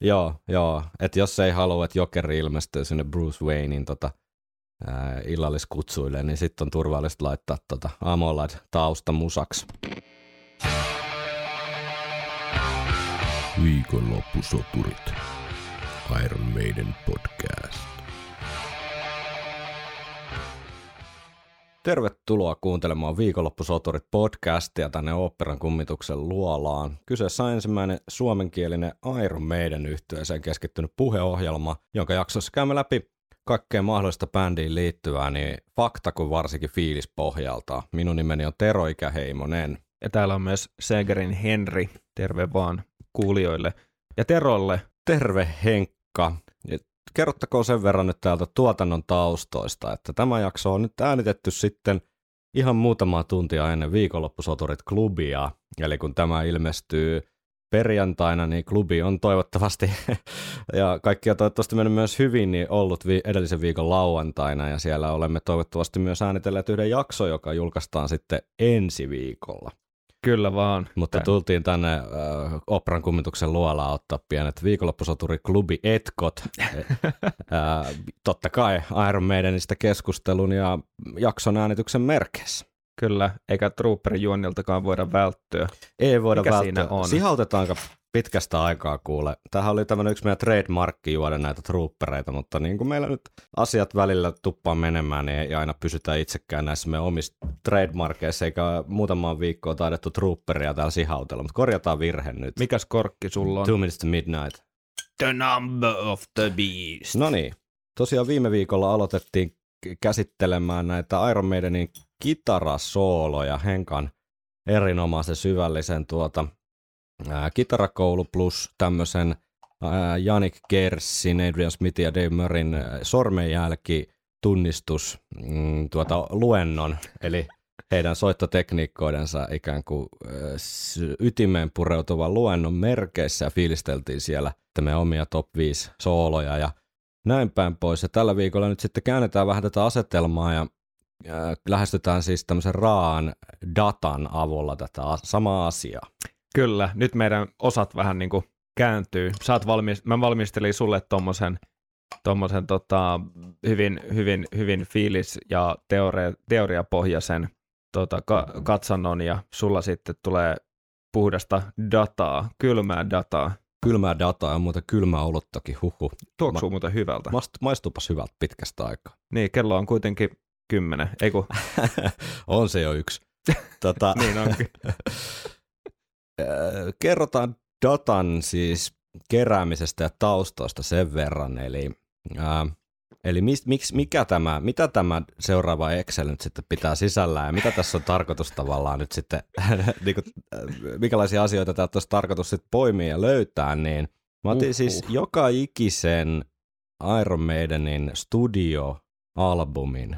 Joo, joo. Että jos ei halua, että Jokeri ilmestyy sinne Bruce Waynein tota, ää, illalliskutsuille, niin sitten on turvallista laittaa tota Amolad tausta musaksi. Viikonloppusoturit. Iron Maiden podcast. Tervetuloa kuuntelemaan Viikonloppusoturit podcastia tänne Oopperan kummituksen luolaan. Kyseessä on ensimmäinen suomenkielinen Iron Maiden yhtyeeseen keskittynyt puheohjelma, jonka jaksossa käymme läpi kaikkea mahdollista bändiin liittyvää, niin fakta kuin varsinkin fiilis pohjalta. Minun nimeni on Tero Ikäheimonen. Ja täällä on myös Segerin Henri. Terve vaan kuulijoille. Ja Terolle. Terve Henkka. Kerrottakoon sen verran nyt täältä tuotannon taustoista, että tämä jakso on nyt äänitetty sitten ihan muutamaa tuntia ennen viikonloppusoturit klubia. Eli kun tämä ilmestyy perjantaina, niin klubi on toivottavasti, ja kaikkia toivottavasti mennyt myös hyvin, niin ollut vi- edellisen viikon lauantaina, ja siellä olemme toivottavasti myös äänitelleet yhden jakso, joka julkaistaan sitten ensi viikolla. Kyllä vaan. Mutta tultiin tänne äh, Opran kummituksen luolaan ottaa pienet viikonloppusoturi klubi etkot. äh, totta kai Iron Maidenistä keskustelun ja jakson äänityksen merkeissä. Kyllä, eikä Trooperin juonniltakaan voida välttyä. Ei voida Mikä välttyä. siinä on? Sihautetaanko pitkästä aikaa kuule. Tämähän oli tämmöinen yksi meidän trademarkki juoda näitä troopereita, mutta niin kuin meillä nyt asiat välillä tuppaa menemään, niin ei aina pysytä itsekään näissä meidän omissa trademarkeissa, eikä muutamaan viikkoa taidettu trooperia täällä sihautella, mutta korjataan virhe nyt. Mikäs korkki sulla on? Two minutes to midnight. The number of the beast. No niin, tosiaan viime viikolla aloitettiin käsittelemään näitä Iron Maidenin kitarasooloja, Henkan erinomaisen syvällisen tuota, ää, kitarakoulu plus tämmöisen Janik Gerssin, Adrian Smithin ja Dave Murrayn sormenjälki tunnistus mm, tuota, luennon, eli heidän soittotekniikkoidensa ikään kuin ytimeen pureutuvan luennon merkeissä ja fiilisteltiin siellä että meidän omia top 5 sooloja ja näin päin pois. Ja tällä viikolla nyt sitten käännetään vähän tätä asetelmaa ja ää, lähestytään siis tämmöisen raan datan avulla tätä samaa asiaa. Kyllä, nyt meidän osat vähän niin kuin kääntyy. Saat valmis, mä valmistelin sulle tommosen, tommosen tota, hyvin, hyvin, hyvin fiilis- ja teoria, teoriapohjaisen tota, ka- katsannon ja sulla sitten tulee puhdasta dataa, kylmää dataa. Kylmää dataa ja muuten kylmää oluttakin, huhu. Tuoksuu muuten hyvältä. Mast- Maistupas hyvältä pitkästä aikaa. Niin, kello on kuitenkin kymmenen, ei kun, on se jo yksi. Tota, niin onkin. Äh, kerrotaan datan siis keräämisestä ja taustoista sen verran, eli, ää, eli mis, miksi, mikä tämä, mitä tämä seuraava Excel nyt sitten pitää sisällään ja mitä tässä on tarkoitus tavallaan nyt sitten, niin kuin, äh, minkälaisia asioita täältä olisi tarkoitus sitten poimia ja löytää, niin mä otin Uhuh. siis joka ikisen Iron Maidenin studio-albumin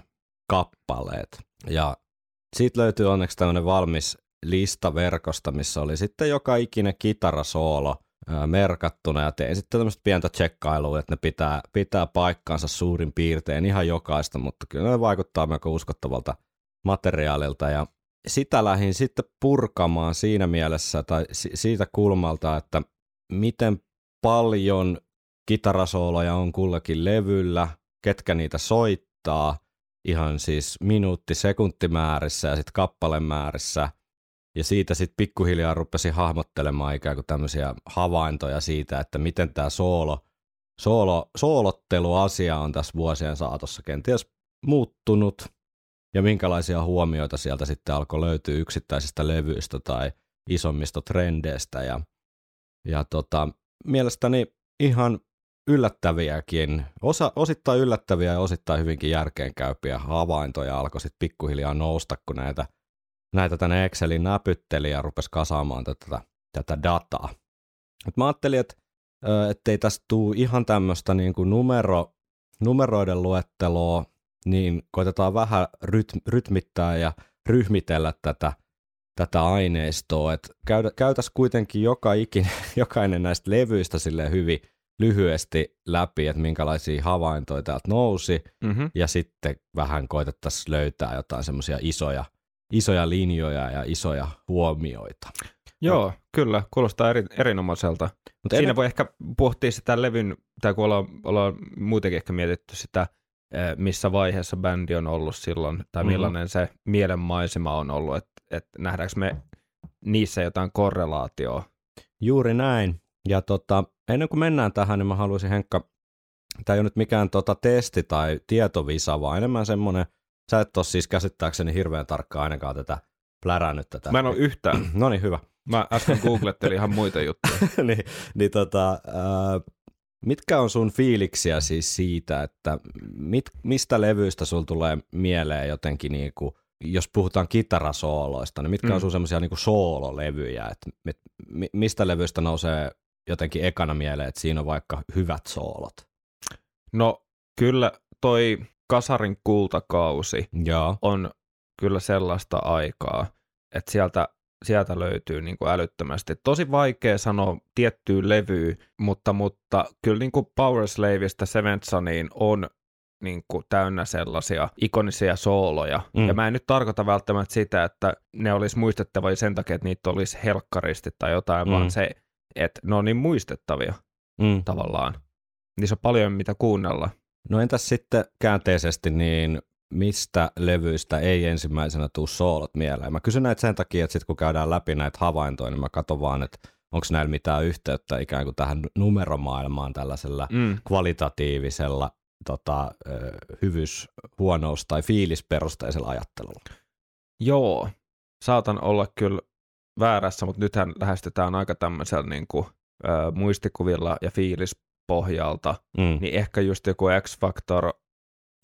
kappaleet ja siitä löytyy onneksi tämmöinen valmis lista verkosta, missä oli sitten joka ikinen kitarasoolo merkattuna ja tein sitten tämmöistä pientä tsekkailua, että ne pitää, pitää paikkaansa suurin piirtein ihan jokaista, mutta kyllä ne vaikuttaa melko uskottavalta materiaalilta ja sitä lähdin sitten purkamaan siinä mielessä tai si- siitä kulmalta, että miten paljon kitarasooloja on kullakin levyllä, ketkä niitä soittaa, ihan siis minuutti sekuntimäärissä ja sitten kappalemäärissä. Ja siitä sitten pikkuhiljaa rupesin hahmottelemaan ikään kuin tämmöisiä havaintoja siitä, että miten tämä soolo, soolo, soolotteluasia on tässä vuosien saatossa kenties muuttunut ja minkälaisia huomioita sieltä sitten alkoi löytyä yksittäisistä levyistä tai isommista trendeistä. Ja, ja tota, mielestäni ihan yllättäviäkin, osa, osittain yllättäviä ja osittain hyvinkin järkeenkäypiä havaintoja alkoi sitten pikkuhiljaa nousta, kun näitä, näitä tänne Excelin näpytteli ja rupesi kasaamaan tätä, tätä dataa. Mut mä ajattelin, että ettei tästä tule ihan tämmöistä niin kuin numero, numeroiden luetteloa, niin koitetaan vähän ryt, rytmittää ja ryhmitellä tätä, tätä aineistoa, käydä, käytäisiin kuitenkin joka ikin, jokainen näistä levyistä sille hyvin lyhyesti läpi, että minkälaisia havaintoja täältä nousi, Mm-hmm. ja sitten vähän koitettaisiin löytää jotain semmoisia isoja, isoja linjoja ja isoja huomioita. Joo, kyllä, kuulostaa eri, erinomaiselta. Mutta Siinä voi ehkä pohtia sitä levyn, tai kun ollaan, ollaan muutenkin ehkä mietitty sitä, eh, missä vaiheessa bändi on ollut silloin, tai Mhm. millainen se mielenmaisema on ollut, että et nähdäänkö me niissä jotain korrelaatioa. Juuri näin. Ja tota, ennen kuin mennään tähän, niin mä haluaisin Henkka, tämä ei ole nyt mikään tota testi tai tietovisa, vaan enemmän semmoinen, sä et ole siis käsittääkseni hirveän tarkkaan ainakaan tätä plärännyt tätä. Mä en ole yhtään. No niin, hyvä. Mä äsken googlettelin ihan muita juttuja. niin, niin tota, ää, mitkä on sun fiiliksiä siis siitä, että mit, mistä levyistä sul tulee mieleen jotenkin niinku, jos puhutaan kitarasooloista, niin mitkä mm. on sun semmoisia niinku soololevyjä, että mit, mi, mistä levyistä nousee jotenkin ekana mieleen, että siinä on vaikka hyvät soolot? No kyllä toi Kasarin kultakausi Joo. on kyllä sellaista aikaa, että sieltä, sieltä löytyy niin kuin älyttömästi. Tosi vaikea sanoa tiettyä levyä, mutta, mutta kyllä niin kuin Power Slaveista Seventh Soniin on niin kuin täynnä sellaisia ikonisia sooloja. Mm. Ja mä en nyt tarkoita välttämättä sitä, että ne olisi muistettavia sen takia, että niitä olisi helkkaristi tai jotain, mm. vaan se, että ne on niin muistettavia Mm. tavallaan. Niissä on paljon mitä kuunnella. No entäs sitten käänteisesti, niin mistä levyistä ei ensimmäisenä tuu soolot mieleen? Mä kysyn näitä sen takia, että sit kun käydään läpi näitä havaintoja, niin mä katson vaan, että onko näillä mitään yhteyttä ikään kuin tähän numeromaailmaan tällaisella Mm. kvalitatiivisella tota, hyvyys, huonous tai fiilisperusteisella ajattelulla. Joo, saatan olla kyllä väärässä, mutta nythän lähestytään aika tämmöisellä niin kuin, ö, muistikuvilla ja fiilispohjalta, Mm. niin ehkä just joku X-Factor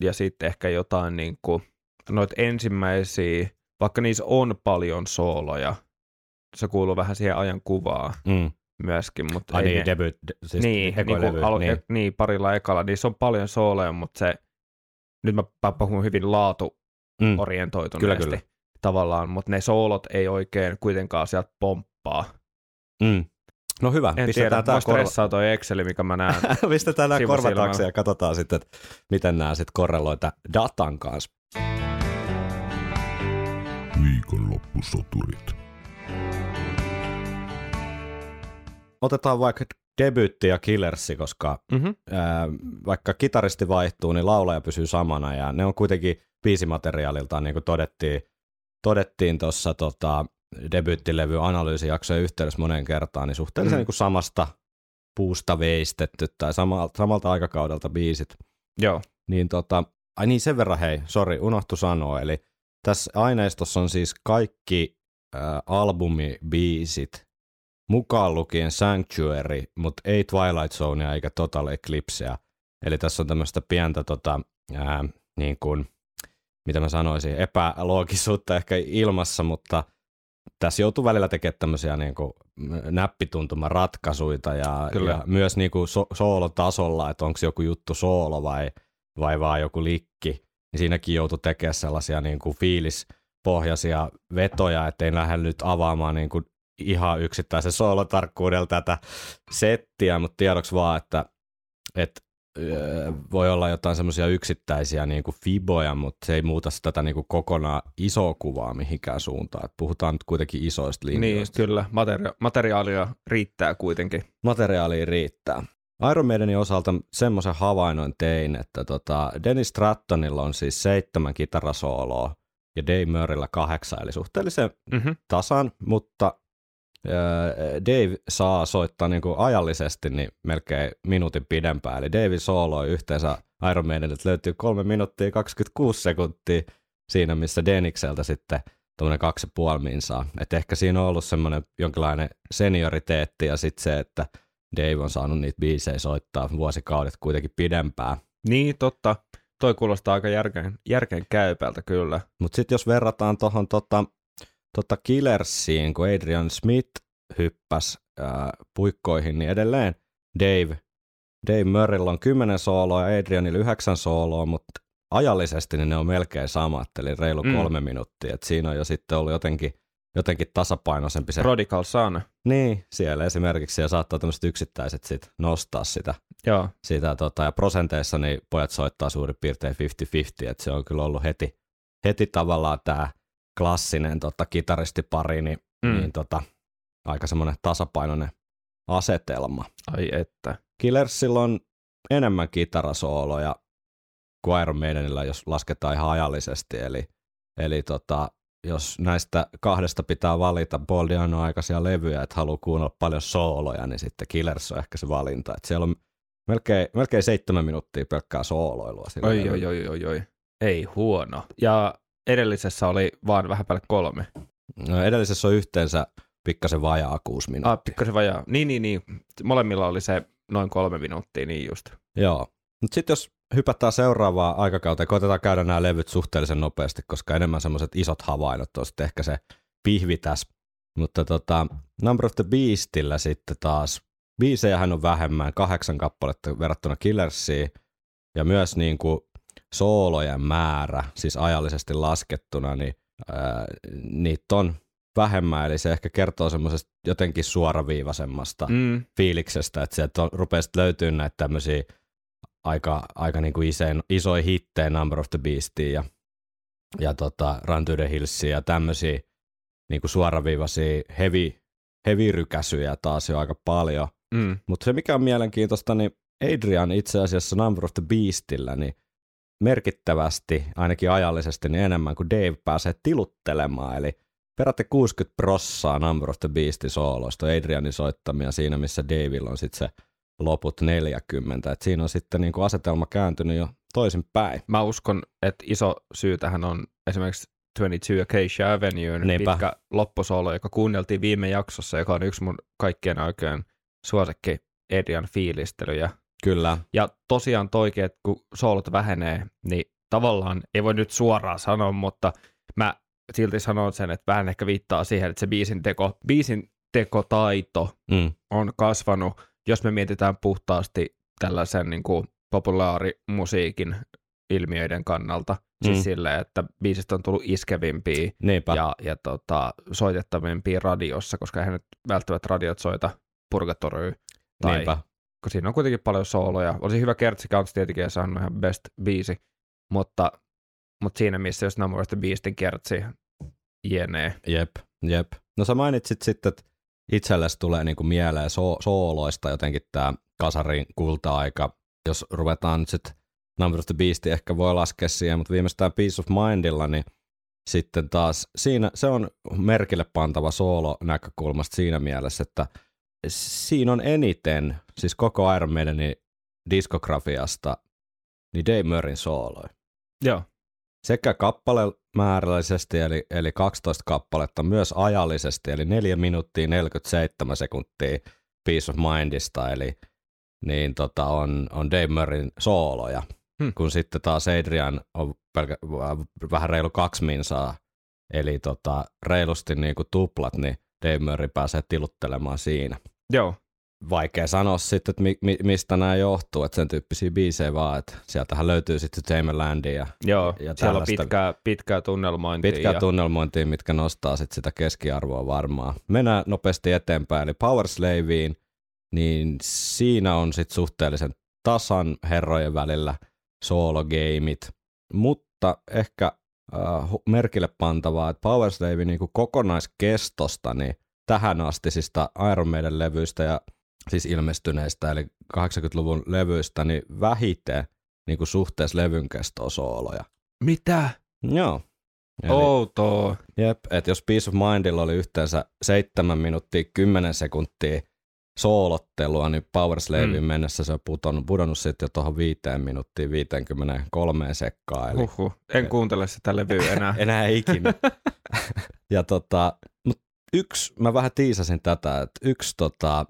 ja sitten ehkä jotain niin kuin, noita ensimmäisiä, vaikka niissä on paljon sooloja, se kuuluu vähän siihen ajan kuvaan Mm. myöskin, mutta Ai ei niin, ne- debut, siis niin, niin, ekoilevy, kuin alo- niin. niin. niin, parilla ekalla, niissä on paljon sooleja, mutta se, nyt mä mä puhun hyvin laatu Mm. orientoituneesti Kyllä, kyllä. tavallaan, mutta ne soolot ei oikein kuitenkaan sieltä pomppaa. Mm. No hyvä, En tiedä, pistetään mua tämä korva... toi Exceli, mikä mä näen. pistetään nämä korvataakse ja katsotaan sitten, että miten nämä sitten korreloita datan kanssa. Viikonloppusoturit. Otetaan vaikka debyytti ja killersi, koska mm-hmm. ää, vaikka kitaristi vaihtuu, niin laulaja pysyy samana ja ne on kuitenkin biisimateriaaliltaan, niin kuin todettiin todettiin tuossa tota, debyyttilevy analyysijaksojen yhteydessä moneen kertaan, niin suhteellisen Mm. niin kuin samasta puusta veistetty tai samalta, samalta aikakaudelta biisit. Joo. Niin tota, ai niin sen verran hei, sori, unohtu sanoa, eli tässä aineistossa on siis kaikki äh, albumibiisit, mukaan lukien Sanctuary, mutta ei Twilight Zonea eikä Total Eclipsea. Eli tässä on tämmöistä pientä tota, ää, niin kuin, mitä mä sanoisin, epäloogisuutta ehkä ilmassa, mutta tässä joutuu välillä tekemään tämmöisiä niin kuin näppituntumaratkaisuja ja, Kyllä. ja myös niin kuin so- soolotasolla, että onko joku juttu soolo vai, vai vaan joku likki, niin siinäkin joutuu tekemään sellaisia niin kuin fiilispohjaisia vetoja, ettei lähde nyt avaamaan niin kuin ihan yksittäisen soolotarkkuudella tätä settiä, mutta tiedoksi vaan, että, että voi olla jotain semmoisia yksittäisiä niin kuin fiboja, mutta se ei muuta tätä niin kuin kokonaan isoa kuvaa mihinkään suuntaan. Et puhutaan nyt kuitenkin isoista Niin, linjoista. kyllä. Materia- materiaalia riittää kuitenkin. Materiaalia riittää. Iron Maidenin osalta semmoisen havainnon tein, että tota Dennis Strattonilla on siis seitsemän kitarasooloa ja Dave Murraylla kahdeksan, eli suhteellisen Mm-hmm. tasan, mutta Dave saa soittaa niin kuin ajallisesti niin melkein minuutin pidempään. Eli Dave sooloi yhteensä Iron Maidenilta löytyy 3 minuuttia 26 sekuntia siinä, missä Denikseltä sitten tuommoinen kaksi puoli minsaa. Et ehkä siinä on ollut semmoinen jonkinlainen senioriteetti ja sitten se, että Dave on saanut niitä biisejä soittaa vuosikaudet kuitenkin pidempään. Niin, totta. Toi kuulostaa aika järkeen, järkeen käypältä kyllä. Mutta sitten jos verrataan tuohon tota, tota Killersiin, kun Adrian Smith hyppäs ää, puikkoihin, niin edelleen Dave, Dave Murraylla on 10 sooloa ja Adrianilla 9 sooloa, mutta ajallisesti niin ne on melkein samat, eli reilu Mm. kolme minuuttia. Et siinä on jo sitten ollut jotenkin, jotenkin tasapainoisempi se. Prodigal Son. Niin, siellä esimerkiksi, ja saattaa tämmöiset yksittäiset sit nostaa sitä. Joo. sitä tota, ja prosenteissa niin pojat soittaa suurin piirtein 50-50, että se on kyllä ollut heti, heti tavallaan tämä klassinen tota, kitaristipari, niin, Mm. niin tota, aika semmoinen tasapainoinen asetelma. Ai että. Killersilla on enemmän kitarasooloja kuin Iron Maidenillä, jos lasketaan ihan ajallisesti. Eli, eli tota, jos näistä kahdesta pitää valita, Boldi on aikaisia levyjä, että haluaa kuunnella paljon sooloja, niin sitten Killers on ehkä se valinta. Että siellä on melkein, melkein seitsemän minuuttia pelkkää sooloilua. sillä Oi, oi, oi, oi, oi. Ei huono. Ja edellisessä oli vaan vähän päälle kolme. No, edellisessä on yhteensä pikkasen vajaa kuusi minuuttia. Ah, pikkasen vajaa. Niin, niin, niin. Molemmilla oli se noin kolme minuuttia, niin just. Joo. Mutta sitten jos hypätään seuraavaan aikakauteen, koitetaan käydä nämä levyt suhteellisen nopeasti, koska enemmän semmoiset isot havainnot on sitten ehkä se pihvitäs. Mutta tota, Number of the Beastillä sitten taas, biisejähän on vähemmän, kahdeksan kappaletta verrattuna Killersiin, ja myös niin kuin soolojen määrä, siis ajallisesti laskettuna, niin ää, niitä on vähemmän, eli se ehkä kertoo semmoisesta jotenkin suoraviivaisemmasta Mm. fiiliksestä, että sieltä on, rupeaa löytyy näitä tämmöisiä aika, aika niin kuin isoin, isoja hittejä Number of the Beastia ja, ja tota, Run to the Hillsia ja tämmöisiä niin kuin suoraviivaisia heavy, heavy rykäsyjä taas jo aika paljon. Mm. Mutta se mikä on mielenkiintoista, niin Adrian itse asiassa Number of the Beastillä, niin merkittävästi, ainakin ajallisesti, niin enemmän kuin Dave pääsee tiluttelemaan, eli perätte 60 prossaa Number of the Beastin sooloista Adrianin soittamia siinä, missä Davilla on sitten se loput 40. Et siinä on sitten niinku asetelma kääntynyt jo toisin päin. Mä uskon, että iso syy tähän on esimerkiksi 22 Acacia Avenue, Niinpä. pitkä loppusoolo, joka kuunneltiin viime jaksossa, joka on yksi mun kaikkien aikojen suosikki Edian fiilistelyjä. Kyllä, Ja tosiaan toikin, että kun soolot vähenee, niin tavallaan ei voi nyt suoraan sanoa, mutta mä silti sanon sen, että vähän ehkä viittaa siihen, että se biisin, teko, biisin tekotaito mm, on kasvanut, jos me mietitään puhtaasti tällaisen niin kuin populaarimusiikin ilmiöiden kannalta. Siis Mm. silleen, että biisistä on tullut iskevimpiä niinpä. ja, ja tota, soitettavimpia radiossa, koska eihän nyt välttämättä radiot soita Purgatory. Tai, niinpä. Kun siinä on kuitenkin paljon sooloja. Olisi hyvä kertsi kanssa tietenkin, ja on ihan best biisi, mutta, mutta siinä missä jos of the Beastin kertsi jenee. Jep, jep. No sä mainitsit sitten, että itsellesi tulee niinku mieleen so- sooloista jotenkin tämä kasarin kulta-aika. Jos ruvetaan nyt sitten Number of the Beast ehkä voi laskea siihen, mutta viimeistään Peace of Mindilla, niin sitten taas siinä se on merkille pantava soolo näkökulmasta siinä mielessä, että siinä on eniten, siis koko Iron Maidenin diskografiasta, niin Dave Murrayn sooloja Joo. sekä kappalemäärällisesti, eli, eli 12 kappaletta, myös ajallisesti, eli 4 minuuttia 47 sekuntia Peace of Mindista, eli niin tota, on, on Dave Murrayn sooloja, Hmm. kun sitten taas Adrian on pelkä, vähän reilu kaksi minsaa, eli tota, reilusti niin kuin tuplat, niin Dave Murray pääsee tiluttelemaan siinä. Joo. Vaikea sanoa sitten, että mi, mi, mistä nämä johtuu, että sen tyyppisiä biisejä vaan, että sieltähän löytyy sitten Jamie Landia ja Joo, Ja siellä on pitkää, pitkää tunnelmointia. Pitkää ja, tunnelmointia, mitkä nostaa sit sitä keskiarvoa varmaan. Mennään nopeasti eteenpäin, eli Power Slaveen, niin siinä on sitten suhteellisen tasan herrojen välillä soologeimit, mutta ehkä äh, merkille pantavaa, että Power Slave niin kokonaiskestosta niin tähän astisista Iron Maiden levyistä ja siis ilmestyneistä, eli 80-luvun levyistä, niin vähiten niin kuin suhteessa levyn kestoa sooloja. Mitä? Joo. Eli, Outoa. Jep, että jos Peace of Mindilla oli yhteensä 7 minuuttia 10 sekuntia soolottelua, niin Power Slaveen Mm. mennessä se on pudonnut, pudonnut sitten jo tuohon 5 minuuttia 53 sekkaa. Eli Huhhuh. En kuuntele sitä levyä enää. enää ikinä. ja tota, mut yksi, mä vähän tiisasin tätä, että yksi tota,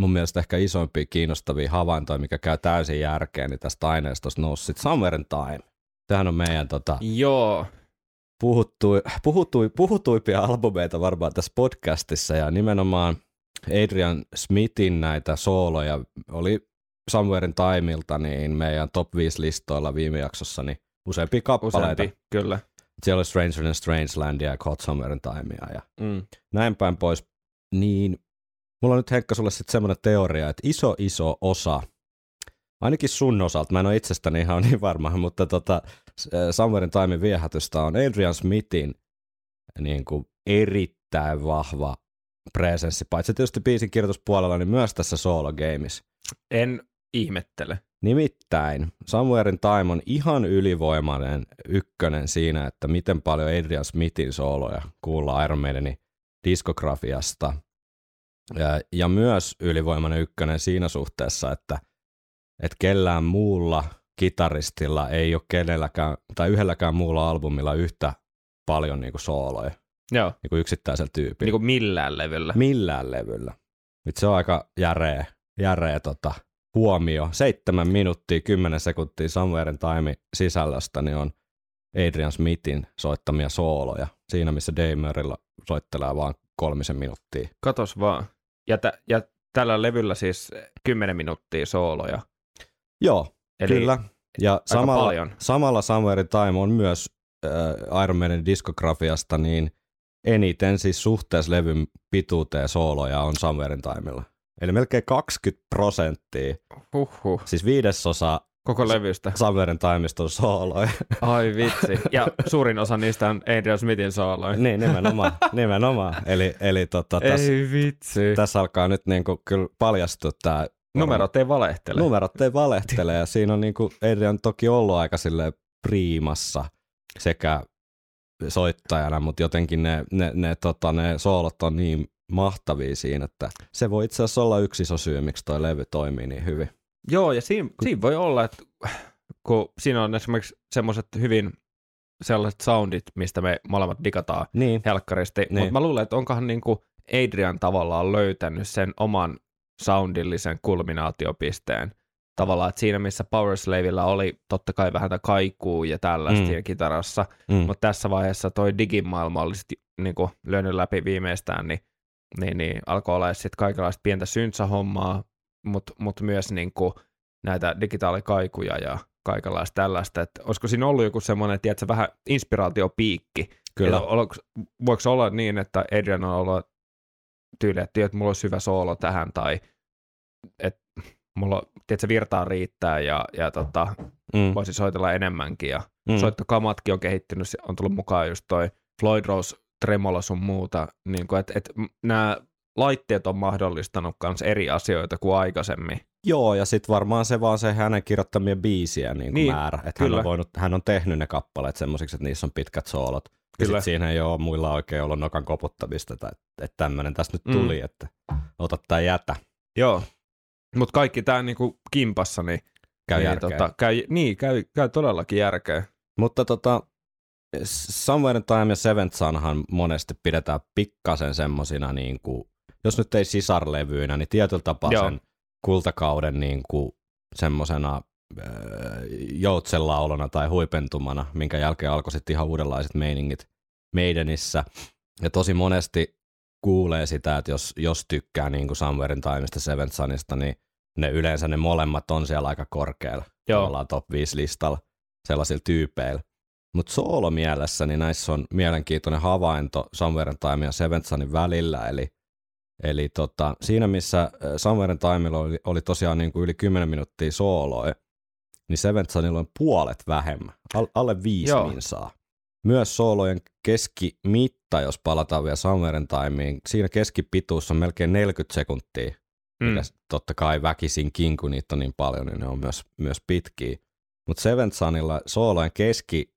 mun mielestä ehkä isoimpia kiinnostavia havaintoja, mikä käy täysin järkeen, niin tästä aineistosta nousi sitten Somewhere in Time. Tämähän on meidän tota, Joo. puhuttui, puhuttui, puhutuimpia albumeita varmaan tässä podcastissa ja nimenomaan Adrian Smithin näitä sooloja oli Somewhere in Timeilta niin meidän top 5 listoilla viime jaksossa niin useampia kappaleita. Useampi, kyllä. Siellä oli Stranger in Strangelandia ja Caught Somewhere in Timea ja Mm. näin päin pois. Niin mulla on nyt Henkka sulle sitten semmoinen teoria, että iso iso osa, ainakin sun osalta, mä en ole itsestäni ihan niin varma, mutta tota, äh, Somewhere in Timein viehätystä on Adrian Smithin niin kuin erittäin vahva presenssi, paitsi tietysti biisin kirjoituspuolella, niin myös tässä solo gameissa. En ihmettele. Nimittäin Samuelin Time on ihan ylivoimainen ykkönen siinä, että miten paljon Adrian Smithin sooloja kuullaan Iron Maidenin diskografiasta. Ja, ja myös ylivoimainen ykkönen siinä suhteessa, että, että kellään muulla kitaristilla ei ole kenelläkään, tai yhdelläkään muulla albumilla yhtä paljon niin kuin sooloja Joo. niin kuin yksittäisellä tyypillä. Niin kuin millään levyllä. Millään levyllä. Nyt se on aika järeä, järeä tota, huomio. Seitsemän minuuttia, kymmenen sekuntia Samuelin Time sisällöstä niin on Adrian Smithin soittamia sooloja. Siinä, missä Damerilla soittelee vaan kolmisen minuuttia. Katos vaan. Ja, tä, ja tällä levyllä siis 10 minuuttia sooloja. Joo, Eli kyllä. Ja samalla, paljon. samalla Samuelin Time on myös äh, Iron Maiden diskografiasta niin eniten siis suhteessa levyn pituuteen sooloja on Samuelin Timella. Eli melkein 20 prosenttia, Huhhuh. siis viidesosa Koko levystä. Samuelin Timesta on sooloja. Ai vitsi. Ja suurin osa niistä on Adrian Smithin sooloja. niin, nimenomaan. nimenomaan. Eli, eli tota, tässä, Ei vitsi. tässä alkaa nyt niinku kyllä paljastua tämä Numerot ei valehtele. Numerot ei valehtele ja siinä on niinku Adrian toki ollut aika sille priimassa sekä soittajana, mutta jotenkin ne, ne, ne, tota, ne soolot on niin mahtavia siinä, että se voi itse asiassa olla yksi iso syy, miksi toi levy toimii niin hyvin. Joo, ja siinä, siinä voi olla, että kun siinä on esimerkiksi semmoiset hyvin sellaiset soundit, mistä me molemmat digataan Niin, helkkaristi, Niin. mutta mä luulen, että onkohan niinku Adrian tavallaan löytänyt sen oman soundillisen kulminaatiopisteen. Tavallaan, että siinä missä Power Slavella oli totta kai vähän tätä kaikuu ja tällaista Mm. siinä kitarassa, mm, mutta tässä vaiheessa toi digimaailma oli sit niinku lyönyt läpi viimeistään, niin, niin, niin alkoi olla sitten kaikenlaista pientä syntsähommaa, mutta mut myös niinku näitä digitaalikaikuja ja kaikenlaista tällaista. Et olisiko siinä ollut joku semmoinen, tiedätkö, vähän inspiraatiopiikki? kyllä. Ja olo- voiko olla niin, että Adrian on ollut tyyli, että, että mulla olisi hyvä soolo tähän, tai että mulla, tiedätkö, virtaa riittää ja, ja tota, Mm, voisi soitella enemmänkin. Ja mm, soittokamatkin on kehittynyt, on tullut mukaan just toi Floyd Rose Tremolo sun muuta, niin kuin, että, että nämä laitteet on mahdollistanut myös eri asioita kuin aikaisemmin. Joo, ja sitten varmaan se vaan se hänen kirjoittamia biisiä niin Niin, niin, määrä. Että hän on, voinut, hän on tehnyt ne kappaleet semmoisiksi, että niissä on pitkät soolot. Ja Kyllä. siinä ei ole muilla oikein ollut nokan koputtamista, tai että tämmöinen tässä nyt Mm. tuli, että ota tai jätä. Joo. Mutta kaikki tämä niinku kimpassa, niin, Käy niin, tota, käy, niin käy, käy todellakin järkeä. Mutta tota, Somewhere Time ja Seventh Sunhan monesti pidetään pikkasen semmosina, niin kuin, jos nyt ei sisarlevyinä, niin tietyllä tapaa Joo. sen kultakauden niin kuin, semmosena öö, joutsenlaulona tai huipentumana, minkä jälkeen alkoi sitten ihan uudenlaiset meiningit Maidenissä. Ja tosi monesti kuulee sitä, että jos, jos tykkää niin kuin Somewhere in Timeista, Seventh Sunista, niin ne yleensä ne molemmat on siellä aika korkealla. Joo. Tavallaan top 5 listalla sellaisilla tyypeillä. Mutta soolomielessä niin näissä on mielenkiintoinen havainto Somewhere in Time ja Seventh Sunin välillä, eli, eli tota, siinä missä äh, Somewhere in Timella oli, oli tosiaan niin kuin yli 10 minuuttia sooloja, niin Seventh Sunilla on puolet vähemmän, Al, alle viisi Joo. minsaa. Myös soolojen keskimitta, jos palataan vielä Somewhere in Timeen, siinä keskipituus on melkein 40 sekuntia, mikä s- totta kai väkisinkin, kun niitä on niin paljon, niin ne on myös, myös pitkiä. Mutta Seventh Sunilla soolojen keski,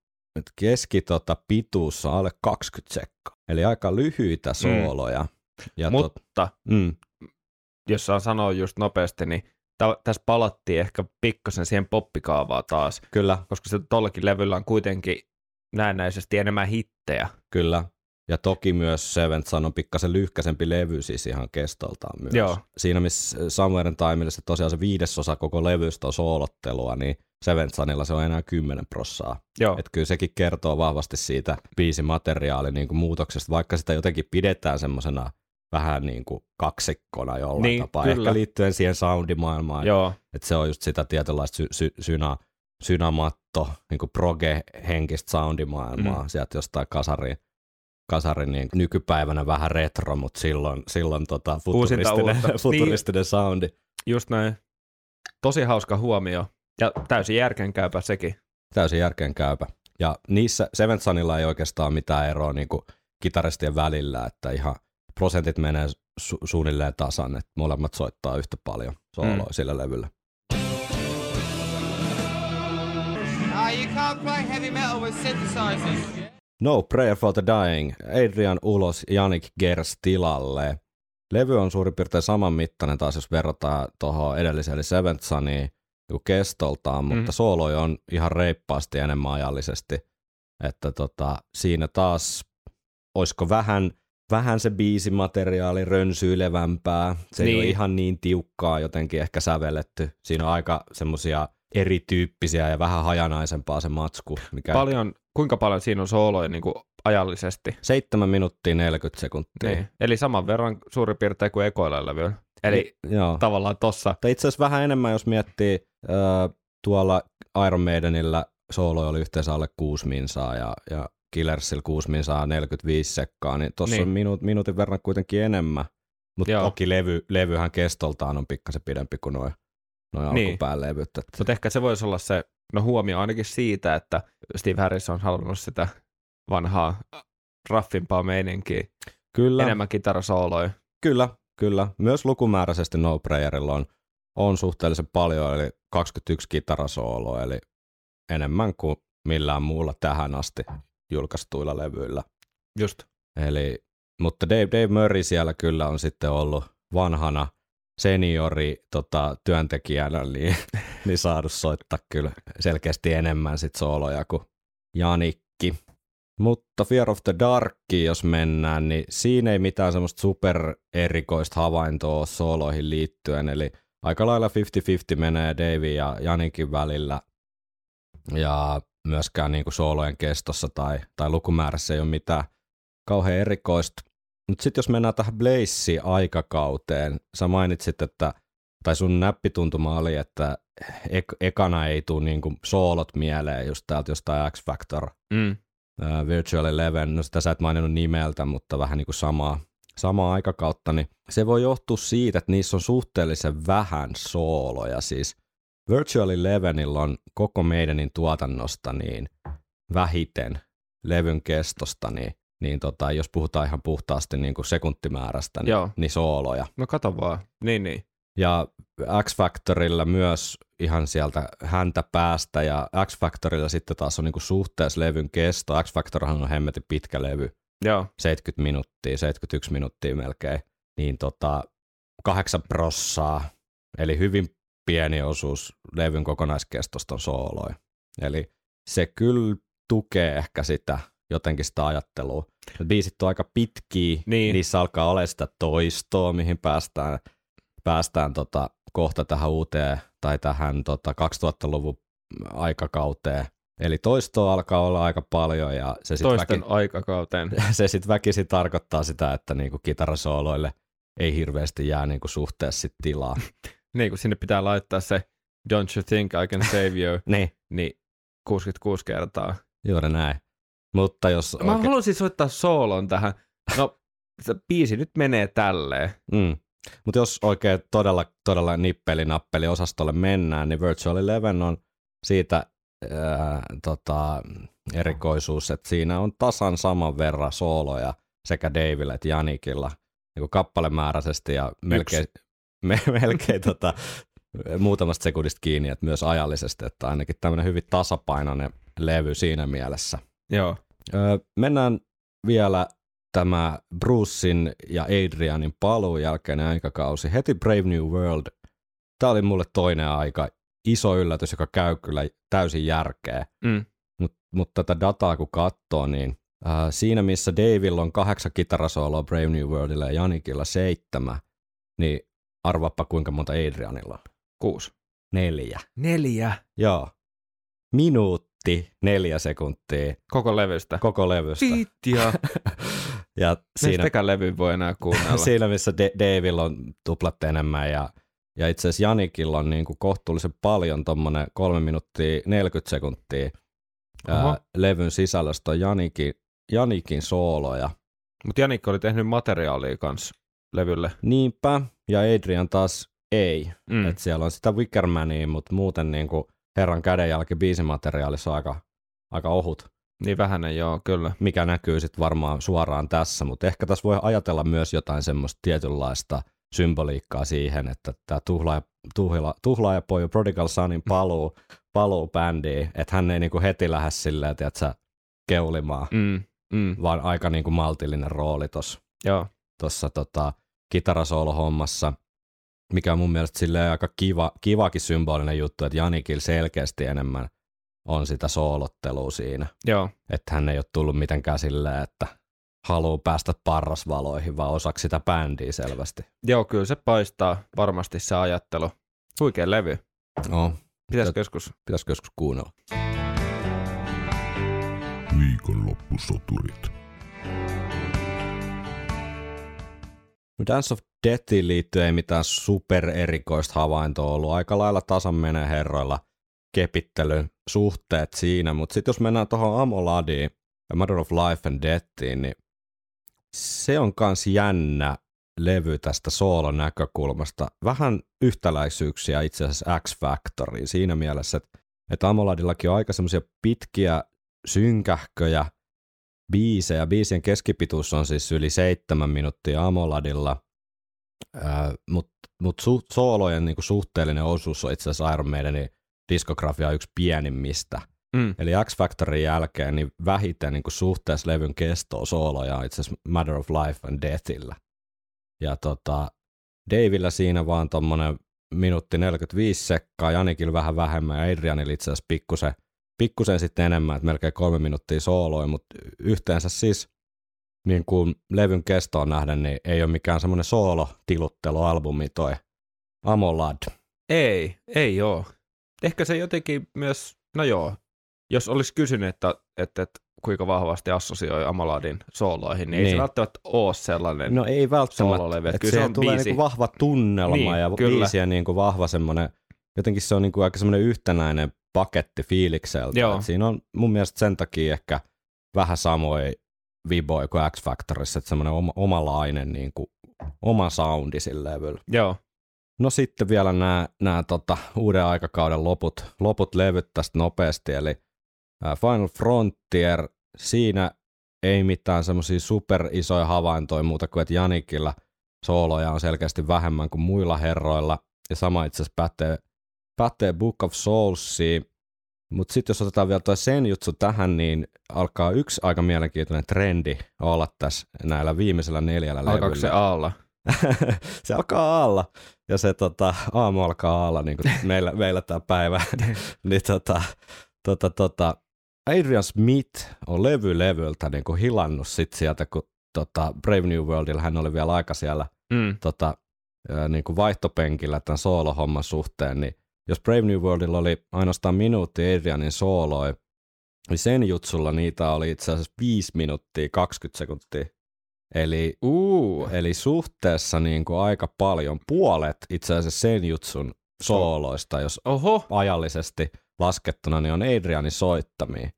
keski tota, pituus on alle 20 sekkaa. Eli aika lyhyitä sooloja. Ja tot, Mutta mm, jos saan sanoa just nopeasti, niin tä- tässä palattiin ehkä pikkasen siihen poppikaavaa taas, kyllä, koska se tollakin levyllä on kuitenkin näennäisesti enemmän hittejä. kyllä. Ja toki myös Seventh Sun on pikkasen lyhkäisempi levy siis ihan kestoltaan myös. Joo. Siinä missä Somewhere in Timella se tosiaan se viidesosa koko levystä on soolottelua, niin Seventh Sunilla se on enää 10 prossaa. Joo, Että kyllä sekin kertoo vahvasti siitä biisimateriaalin niin kuin muutoksesta, vaikka sitä jotenkin pidetään semmoisena vähän niin kuin kaksikkona jollain Niin, tapaa. kyllä. Ehkä liittyen siihen soundimaailmaan, että se on just sitä tietynlaista sy- sy- syna, synamatto, niin kuin proge-henkistä soundimaailmaa, Mm. sieltä jostain kasarin, kasarin niin nykypäivänä vähän retro, mutta silloin, silloin tota futuristinen. Niin. futuristinen soundi. just näin. Tosi hauska huomio. Ja täysin järkeenkäypä sekin. täysin järkeen käypä. Ja niissä Seventh Sunilla ei oikeastaan mitään eroa niin kuin kitaristien välillä, että ihan prosentit menee su- suunnilleen tasan, että molemmat soittaa yhtä paljon sooloa Mm. sillä levyllä. Can't play heavy metal with synthesizers. No Prayer for the Dying, Adrian ulos, Janik Gers tilalle. Levy on suurin piirtein saman mittainen taas, jos verrataan tuohon edelliseen, eli Seventh Suniin niin kestoltaan, mutta Mm. sooloja on ihan reippaasti enemmän ajallisesti. Että tota, siinä taas, olisiko vähän, vähän se biisimateriaali rönsyilevämpää. Se ei ole Niin. ihan niin tiukkaa jotenkin ehkä sävelletty. Siinä on aika semmosia erityyppisiä ja vähän hajanaisempaa se matsku. Mikä Paljon, kuinka paljon siinä on sooloja niin kuin ajallisesti? 7 minuuttia 40 sekuntia. Niin. Eli saman verran suurin piirtein kuin ekoilla levyillä. Eli Joo. tavallaan tossa. Tai itse asiassa vähän enemmän, jos miettii ö, tuolla Iron Maidenillä soolo oli yhteensä alle 6 minsaa ja, ja Killersillä 6 minsaa 45 sekkaa, niin tuossa Niin. on minuut, minuutin verran kuitenkin enemmän. Mutta toki levy, levyhän kestoltaan on pikkasen pidempi kuin noin noi Niin. alkupään levyt. että- Mutta ehkä se voisi olla se no huomio ainakin siitä, että Steve Harris on halunnut sitä vanhaa raffimpaa meininkiä. Kyllä, Enemmän kitarasooloja. kyllä, kyllä. Myös lukumääräisesti No Prayerilla on, on suhteellisen paljon, eli 21 kitarasooloa, eli enemmän kuin millään muulla tähän asti julkaistuilla levyillä. Just. Eli, mutta Dave, Dave Murray siellä kyllä on sitten ollut vanhana seniori tota, työntekijänä, niin, niin saanut soittaa kyllä selkeästi enemmän sit sooloja kuin Janikki. Mutta Fear of the Dark, jos mennään, niin siinä ei mitään semmoista super erikoista havaintoa sooloihin liittyen, eli aika lailla 50-50 menee Dave ja Janikin välillä, ja myöskään niin kuin soolojen kestossa tai, tai lukumäärässä ei ole mitään kauhean erikoista. Mutta sitten jos mennään tähän Blaze-aikakauteen, sä mainitsit, että, tai sun näppituntuma oli, että ek- ekana ei tule niinku soolot mieleen just täältä jostain X-Factor, Mm. uh, Virtual Eleven, no sitä sä et maininnut nimeltä, mutta vähän niin kuin samaa, samaa aikakautta, niin se voi johtua siitä, että niissä on suhteellisen vähän sooloja, siis Virtual Elevenillä on koko meidänin tuotannosta niin vähiten levyn kestosta, niin, niin tota, jos puhutaan ihan puhtaasti niin kuin sekuntimäärästä, niin, Joo. niin sooloja. No kato vaan. Niin, niin. Ja X-Factorilla myös ihan sieltä häntä päästä, ja X-Factorilla sitten taas on niin kuin suhteessa levyn kesto. X-Factorhan on hemmetin pitkä levy, Joo. 70 minuuttia, 71 minuuttia melkein, niin tota, kahdeksan prossaa, eli hyvin pieni osuus levyn kokonaiskestosta on sooloja. Eli se kyllä tukee ehkä sitä jotenkin sitä ajattelua. Biisit on aika pitkiä, Niin. niissä alkaa olla sitä toistoa, mihin päästään, päästään tota, kohta tähän uuteen tai tähän tota, 2000-luvun aikakauteen. Eli toistoa alkaa olla aika paljon ja se sitten väki, aikakauteen. se sit väkisin tarkoittaa sitä, että niinku kitarasooloille ei hirveästi jää niinku suhteessa sit tilaa. niin, kun sinne pitää laittaa se Don't you think I can save you, niin, niin 66 kertaa. juuri näin. Mutta jos Mä oikein, haluaisin soittaa soolon tähän. No, se biisi nyt menee tälleen. mm, mutta jos oikein todella, todella nippeli-nappeli osastolle mennään, niin Virtual Eleven on siitä ää, tota, erikoisuus, että siinä on tasan saman verran sooloja sekä Davilla että Janikilla niin kappalemääräisesti ja melkein, me, melkein tota, muutamasta sekunnista kiinni, että myös ajallisesti, että ainakin tämmöinen hyvin tasapainoinen levy siinä mielessä. Joo. Öö, mennään vielä tämä Brucein ja Adrianin paluun jälkeinen aikakausi. Heti Brave New World. Tämä oli mulle toinen aika iso yllätys, joka käy kyllä täysin järkeä. Mm. Mut, mutta tätä dataa kun katsoo, niin äh, siinä missä Davilla on kahdeksan kitarasooloa Brave New Worldilla ja Janikilla seitsemän, niin arvaappa kuinka monta Adrianilla on. Kuusi. Neljä. Neljä. Joo. Minuutti, neljä sekuntia Koko levystä. koko levystä. Vittia. Ja Siinä... levy voi enää kuunnella. siinä missä De- Davilla on tuplat enemmän ja, ja itse asiassa Janikilla on niin kuin kohtuullisen paljon tuommoinen 3 minuuttia 40 sekuntia Oho. ää, levyn sisällöstä on Janikin, Janikin sooloja. Mutta Janikko oli tehnyt materiaalia kanssa levylle. Niinpä, ja Adrian taas ei. Mm. Et siellä on sitä Wickermania, mutta muuten niin kuin Herran kädenjälki biisimateriaalissa on aika, aika ohut. Niin vähänen, joo, kyllä. mikä näkyy sitten varmaan suoraan tässä, mutta ehkä tässä voi ajatella myös jotain semmoista tietynlaista symboliikkaa siihen, että tämä tuhlaaja, tuhla, tuhlaajapoju Prodigal Sonin paluu, paluu bändiin, että hän ei niinku heti lähde silleen, tiedätkö, keulimaan, Mm, mm, vaan aika niinku maltillinen rooli tuossa tota, kitarasoolo-hommassa, mikä on mun mielestä silleen aika kiva, kivakin symbolinen juttu, että Janikil selkeästi enemmän on sitä soolottelua siinä joo, että hän ei ole tullut mitenkään silleen, että haluaa päästä parrasvaloihin, vaan osaksi sitä bändiä selvästi. joo, kyllä se paistaa varmasti se ajattelu. Huikea levy. No, Pitäisikö joskus? pitäisikö joskus kuunnella? Viikonloppusoturit. Dance of Deathiin liittyen ei mitään super erikoista havaintoa ollut. Aika lailla tasan menee herroilla kepittelyn suhteet siinä, mutta sitten jos mennään tuohon Amoladiin ja Matter of Life and Deathiin, niin se on kans jännä levy tästä soolon näkökulmasta. Vähän yhtäläisyyksiä itse asiassa X-Factoriin siinä mielessä, että, että Amoladillakin on aika semmoisia pitkiä synkähköjä biisejä. Biisien keskipituus on siis yli seitsemän minuuttia Amoladilla, mutta mut su- soolojen niinku suhteellinen osuus on itse asiassa Iron Maidenin diskografia yksi pienimmistä. Mm. Eli X-Factorin jälkeen niin vähiten niin kuin suhteessa levyn kestoa sooloja on itse asiassa Matter of Life and Deathillä. Ja tota, Davillä siinä vaan tommonen minuutti 45 sekkaa, Janikilla vähän vähemmän ja Adrianilla itse asiassa pikkusen, pikkusen sitten enemmän, että melkein kolme minuuttia sooloja, mutta yhteensä siis niin kuin levyn kestoon nähden, niin ei ole mikään semmoinen soolotiluttelualbumi toi Amolad. Ei, ei oo. Ehkä se jotenkin myös, no joo, jos olisi kysynyt, että, että, että kuinka vahvasti assosioi Amaladin sooloihin, niin, ei Niin. se välttämättä ole sellainen. No ei välttämättä. Että kyllä se on tulee biisi. niinku vahva tunnelma Niin, ja kyllä. biisien niinku vahva semmoinen, jotenkin se on niinku aika semmoinen yhtenäinen paketti fiilikseltä. Joo. Et siinä on mun mielestä sen takia ehkä vähän samoin viboja kuin X-Factorissa, että semmoinen oma, omalainen niinku, oma soundi sillä levyllä. Joo, No sitten vielä nämä, nämä tota, uuden aikakauden loput, loput levyt tästä nopeasti, eli Final Frontier, siinä ei mitään semmoisia super isoja havaintoja muuta kuin, että Janikilla sooloja on selkeästi vähemmän kuin muilla herroilla, ja sama itse asiassa pätee, pätee Book of Soulsiin, mutta sitten jos otetaan vielä tuo sen jutsu tähän, niin alkaa yksi aika mielenkiintoinen trendi olla tässä näillä viimeisellä neljällä alkaako levyllä se alla? se alkaa alla ja se tota, aamu alkaa alla, niin kuin meillä, meillä tämä päivä. niin tota, tota, tota, Adrian Smith on levy levyltä niin kuin hilannut sit sieltä, kun tota, Brave New Worldilla hän oli vielä aika siellä Mm. tota, niin kuin vaihtopenkillä tämän soolohomman suhteen, niin jos Brave New Worldilla oli ainoastaan minuutti Adrianin sooloi, niin sen jutsulla niitä oli itse asiassa 5 minuuttia 20 sekuntia. Eli Uu, Eli suhteessa niin kuin aika paljon, puolet itse asiassa sen jutsun sooloista, jos oho, ajallisesti laskettuna, niin on Adrianin soittamia.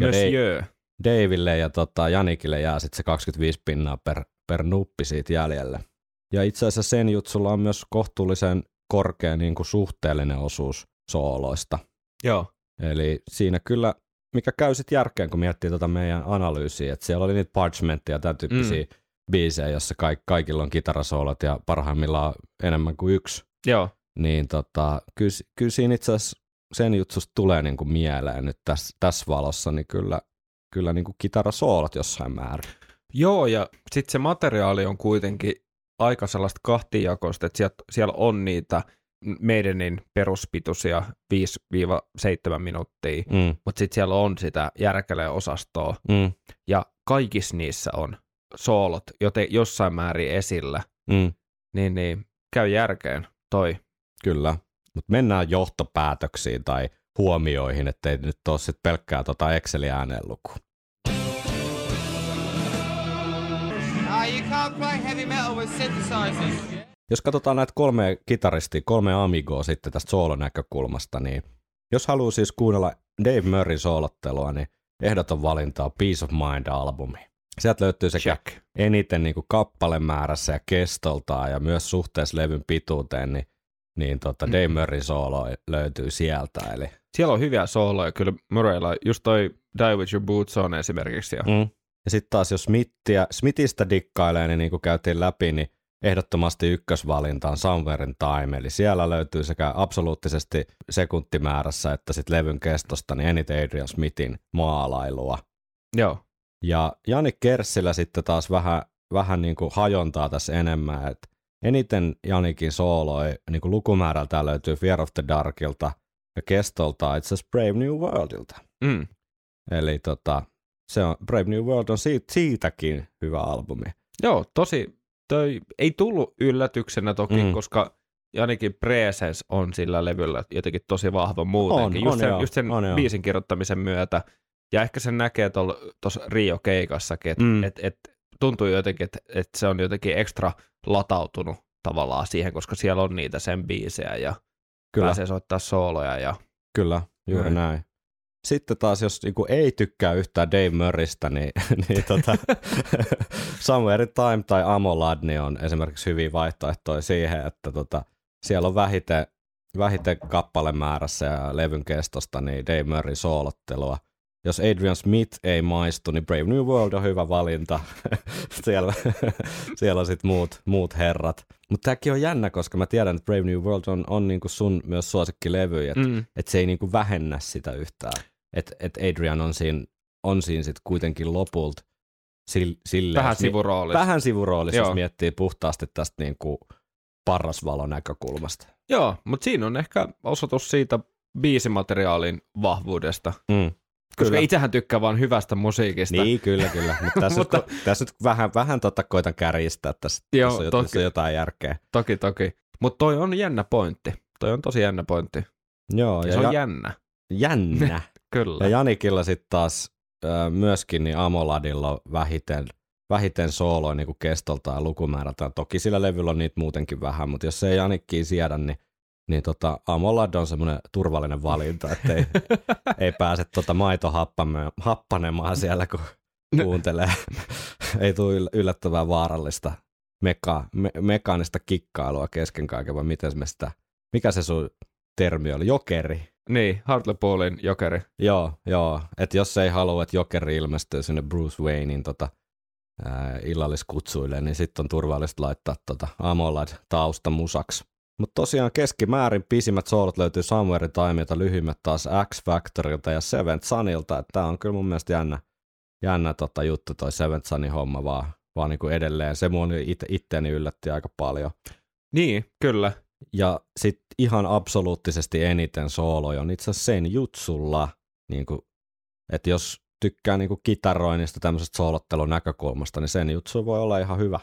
Ja monsieur. Daville ja tota, Janikille jää sitten se 25 pinnaa per, per nuppi siitä jäljelle. Ja itse asiassa sen jutsulla on myös kohtuullisen korkea niin kuin suhteellinen osuus sooloista. Joo, Eli siinä kyllä, mikä käy sitten järkeen, kun miettii tota meidän analyysiä, että siellä oli niitä parchmentteja ja tämän tyyppisiä mm. biisejä, jossa kaik, kaikilla on kitarasoolot ja parhaimmillaan enemmän kuin yksi. joo, Niin tota, kyllä, kyllä siinä itse asiassa sen jutsusta tulee niinku mieleen nyt tässä, tässä valossa, niin kyllä, kyllä niinku kitarasoolot jossain määrin. Joo, ja sitten se materiaali on kuitenkin aika sellaista kahtijakoista, että sieltä, siellä on niitä meidänin peruspituisia 5-7 minuuttia, Mm, mutta sitten siellä on sitä järkele-osastoa, mm, ja kaikissa niissä on soolot joten jossain määrin esillä, mm, niin, niin käy järkeen toi. kyllä. Mutta mennään johtopäätöksiin tai huomioihin, ettei nyt ole sit pelkkää tota Excelin äänenluku. Ah, you can't play heavy metal with synthesizers. Jos katsotaan näitä kolme kitaristia, kolme amigoa sitten tästä soolonäkökulmasta, niin jos haluaa siis kuunnella Dave Murray soolottelua, niin ehdoton valinta on Peace of Mind-albumi. Sieltä löytyy sekä Check. eniten niin kuin kappalemäärässä ja kestoltaan ja myös suhteessa levyn pituuteen, niin, niin tota Dave Murray soolo löytyy sieltä. Eli Siellä on hyviä sooloja, kyllä Murraylla, just toi Die With Your Boots On esimerkiksi jo. Mm. Ja sitten taas jos Smithia, Smithistä dikkailee, niin niin kuin käytiin läpi, niin ehdottomasti ykkösvalinta on Somewhere in Time, eli siellä löytyy sekä absoluuttisesti sekuntimäärässä että sitten levyn kestosta niin eniten Adrian Smithin maalailua. Joo. Ja Jani Kerssillä sitten taas vähän, vähän niin kuin hajontaa tässä enemmän, että eniten Janikin sooloi niin kuin lukumäärältä löytyy Fear of the Darkilta ja kestolta itse asiassa Brave New Worldilta. Mm. Eli tota, se on, Brave New World on siitä, siitäkin hyvä albumi. Joo, tosi, toi ei tullut yllätyksenä toki, Mm. koska Janikin Presence on sillä levyllä jotenkin tosi vahva muutenkin, On, just on sen, joo, just sen on joo. biisin kirjoittamisen myötä. Ja ehkä sen näkee tuossa Rio-keikassakin, että Mm. et, et, tuntuu jotenkin, että et se on jotenkin ekstra latautunut tavallaan siihen, koska siellä on niitä sen biisejä ja Kyllä, pääsee soittaa sooloja. Ja... kyllä juuri Näin. näin. Sitten taas, jos niinku ei tykkää yhtään Dave Murraystä, niin, niin tota, Somewhere Time tai Amolad niin on esimerkiksi hyviä vaihtoehtoja siihen, että tota, siellä on vähiten, vähiten kappalemäärässä ja levyn kestosta niin Dave Murray soolottelua. Jos Adrian Smith ei maistu, niin Brave New World on hyvä valinta. siellä, siellä on sitten muut, muut herrat. Mutta tämäkin on jännä, koska mä tiedän, että Brave New World on, on niinku sun myös suosikkilevy, että Mm. et se ei niinku vähennä sitä yhtään. Että et Adrian on siinä, on siinä sitten kuitenkin lopulta sil, silleen, Vähän sivuroolissa. vähän sivuroolissa, jos miettii puhtaasti tästä niinku parrasvalon näkökulmasta. Joo, mutta siinä on ehkä osoitus siitä biisimateriaalin vahvuudesta. Mm. Koska Kyllä. itsehän tykkää vaan hyvästä musiikista. Niin, kyllä, kyllä. Mutta tässä, Mutta- nyt, tässä nyt vähän, vähän tota koitan kärjistää tässä. Joo, tässä, on, toki. tässä on jotain järkeä. Toki, toki. Mutta toi on jännä pointti. Toi on tosi jännä pointti. Joo, Ja ja, se on ja jännä. jännä. Kyllä. Ja Janikilla sitten taas myöskin niin Amoladilla vähiten, vähiten sooloja niin kestolta ja lukumäärältä. Toki sillä levyllä on niitä muutenkin vähän, mutta jos ei Janikkiin siedä, niin, niin tota, Amolad on semmoinen turvallinen valinta, että ei, ei pääse tota maito happame- happanemaan siellä, kun kuuntelee. ei tule yll- yllättävän vaarallista meka, me, mekaanista kikkailua kesken kaiken, vai miten me sitä, mikä se sun termi oli, jokeri. Niin, Hartlepoolin jokeri. Joo, joo. Että jos ei halua, että Jokeri ilmestyy sinne Bruce Waynein tota, ää, illalliskutsuille, niin sitten on turvallista laittaa tota Amolad taustamusaksi. Mutta tosiaan keskimäärin pisimmät soolot löytyy Somewhere in Timeilta, lyhyimmät taas X Factorilta ja Seventh Sunilta. Tämä on kyllä mun mielestä jännä, jännä tota juttu toi Seventh Sunin homma vaan, vaan niinku edelleen. Se mun itse, itteeni yllätti aika paljon. Niin, kyllä. Ja sitten ihan absoluuttisesti eniten sooloja on itse asiassa sen jutsulla, niin kuin, että jos tykkää niin kuin kitaroinnista tämmöisestä soolottelun näkökulmasta, niin sen jutsu voi olla ihan hyvä,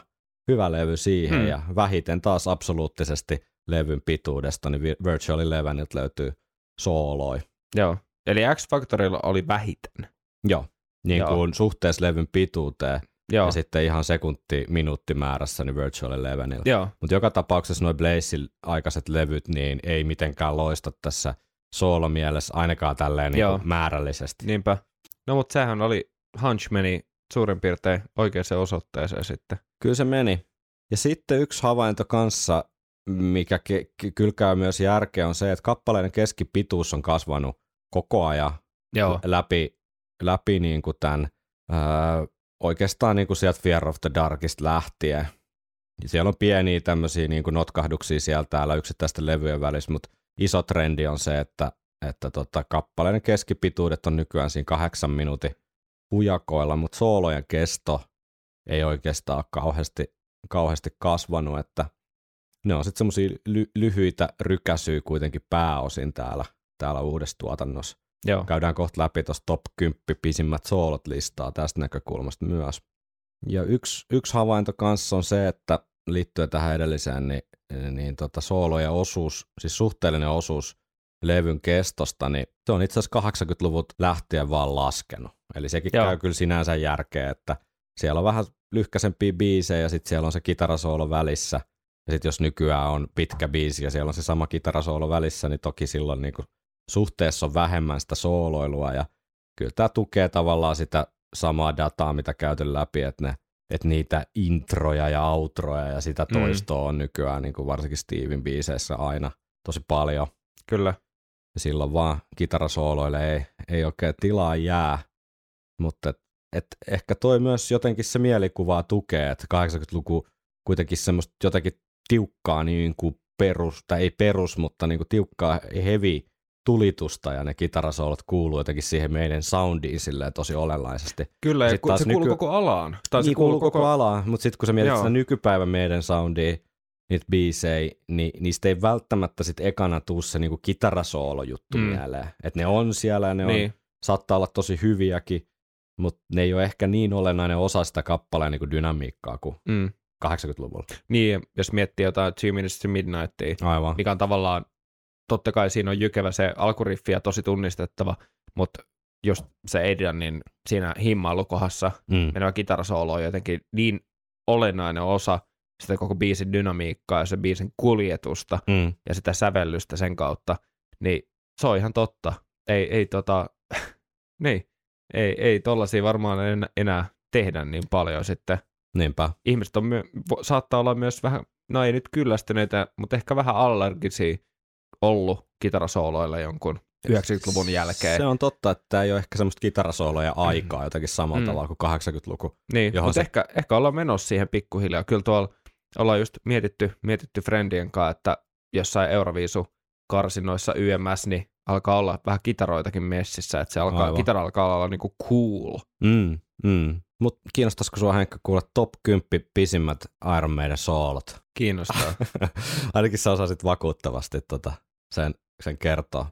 hyvä levy siihen. Mm. Ja vähiten taas absoluuttisesti levyn pituudesta, niin Vi- Virtual Eleveniltä löytyy sooloi. Joo. Eli X-Factorilla oli vähiten. Joo, niin Joo. kuin suhteessa levyn pituuteen Joo. ja sitten ihan sekunti, minuutti määrässä niin Virtual Eleveniltä. Joo. Mutta joka tapauksessa noin Blazin aikaiset levyt niin ei mitenkään loista tässä soolomielessä ainakaan tälleen niin Joo. määrällisesti. Niinpä. No mutta sehän oli, Hunch meni suurin piirtein oikeaan osoitteeseen sitten. Kyllä se meni. Ja sitten yksi havainto kanssa, mikä ke- ke- kyllä käy myös järkeä, on se, että kappaleiden keskipituus on kasvanut koko ajan Joo. läpi, läpi niin kuin tämän, öö, oikeastaan niin kuin sieltä Fear of the Darkista lähtien. Ja Siellä on pieniä tämmöisiä niin kuin notkahduksia siellä täällä yksittäisten levyjen välissä, mutta iso trendi on se, että, että tota, kappaleiden keskipituudet on nykyään siinä kahdeksan minuutin hujakoilla, mutta soolojen kesto ei oikeastaan ole kauheasti, kauheasti kasvanut, että ne on sitten semmoisia ly- lyhyitä rykäsyjä kuitenkin pääosin täällä, täällä uudessa tuotannossa. Joo. Käydään kohta läpi tuosta top 10 pisimmät soolot listaa tästä näkökulmasta myös. Ja yksi, yksi havainto kanssa on se, että liittyen tähän edelliseen, niin, niin tota soolojen osuus, siis suhteellinen osuus levyn kestosta, niin se on itse asiassa 80-luvut lähtien vaan laskenut. Eli sekin Joo. käy kyllä sinänsä järkeä, että siellä on vähän lyhkäisempiä biisejä ja sitten siellä on se kitarasoolo välissä. Ja sitten jos nykyään on pitkä biisi ja siellä on se sama kitarasoolo välissä, niin toki silloin niin suhteessa on vähemmän sitä sooloilua ja kyllä tämä tukee tavallaan sitä samaa dataa, mitä käyty läpi, että, ne, että niitä introja ja outroja ja sitä Mm. toistoa on nykyään niin kuin varsinkin Steven biiseissä aina tosi paljon. Kyllä. Ja silloin vaan kitarasooloille ei, ei oikein tilaa jää. Mutta et, et ehkä toi myös jotenkin se mielikuvaa tukee, että 80-luku kuitenkin semmoista jotenkin tiukkaa niin kuin perus, tai ei perus, mutta niin kuin tiukkaa heavy tulitusta ja ne kitarasoolot kuuluu jotenkin siihen meidän soundiin silleen tosi olennaisesti. Kyllä, ja taas se kuuluu nyky- koko alaan. Tai se niin kuuluu koko, koko alaan, mutta sitten kun sä mietit Joo. sitä nykypäivän meidän soundia, niitä biisejä, niin niistä ei välttämättä sit ekana tuu se niinku kitarasoolojuttu Mm. mieleen. Että ne on siellä ja ne on, Niin, saattaa olla tosi hyviäkin, mutta ne ei ole ehkä niin olennainen osa sitä kappaleen niinku dynamiikkaa kuin mm. 80-luvulla. niin, ja jos miettii jotain Two Minutes to Midnightia, Aivan. mikä on tavallaan, totta kai siinä on jykevä se alkuriffi ja tosi tunnistettava, mutta just se Adrian, niin siinä himmailukohdassa Mm. menevä kitarasoolo on jotenkin niin olennainen osa sitä koko biisin dynamiikkaa ja se biisin kuljetusta Mm. ja sitä sävellystä sen kautta, niin se on ihan totta. Ei, ei tota, niin, ei, ei tollasia varmaan enää, enää tehdä niin paljon sitten. Niinpä. Ihmiset on saattaa olla myös vähän, no ei nyt kyllästyneitä, mutta ehkä vähän allergisia ollut kitarasooloilla jonkun 90-luvun jälkeen. Se on totta, että tämä ei ole ehkä semmoista kitarasooloja aikaa jotenkin samalla Mm. tavalla kuin 80-luku. Niin, mutta se- ehkä, ehkä ollaan menossa siihen pikkuhiljaa. Kyllä tuolla ollaan just mietitty, mietitty Friendien kanssa, että jossain Euroviisu karsinoissa YMS, niin alkaa olla vähän kitaroitakin messissä, että se alkaa, Aivan. kitara alkaa olla niinku cool. Mm, mm. Mutta kiinnostaisiko sua Henkka kuulla top 10 pisimmät Iron Maiden soolot? Kiinnostaa. Ainakin sä osasit vakuuttavasti tota, sen, sen kertoa.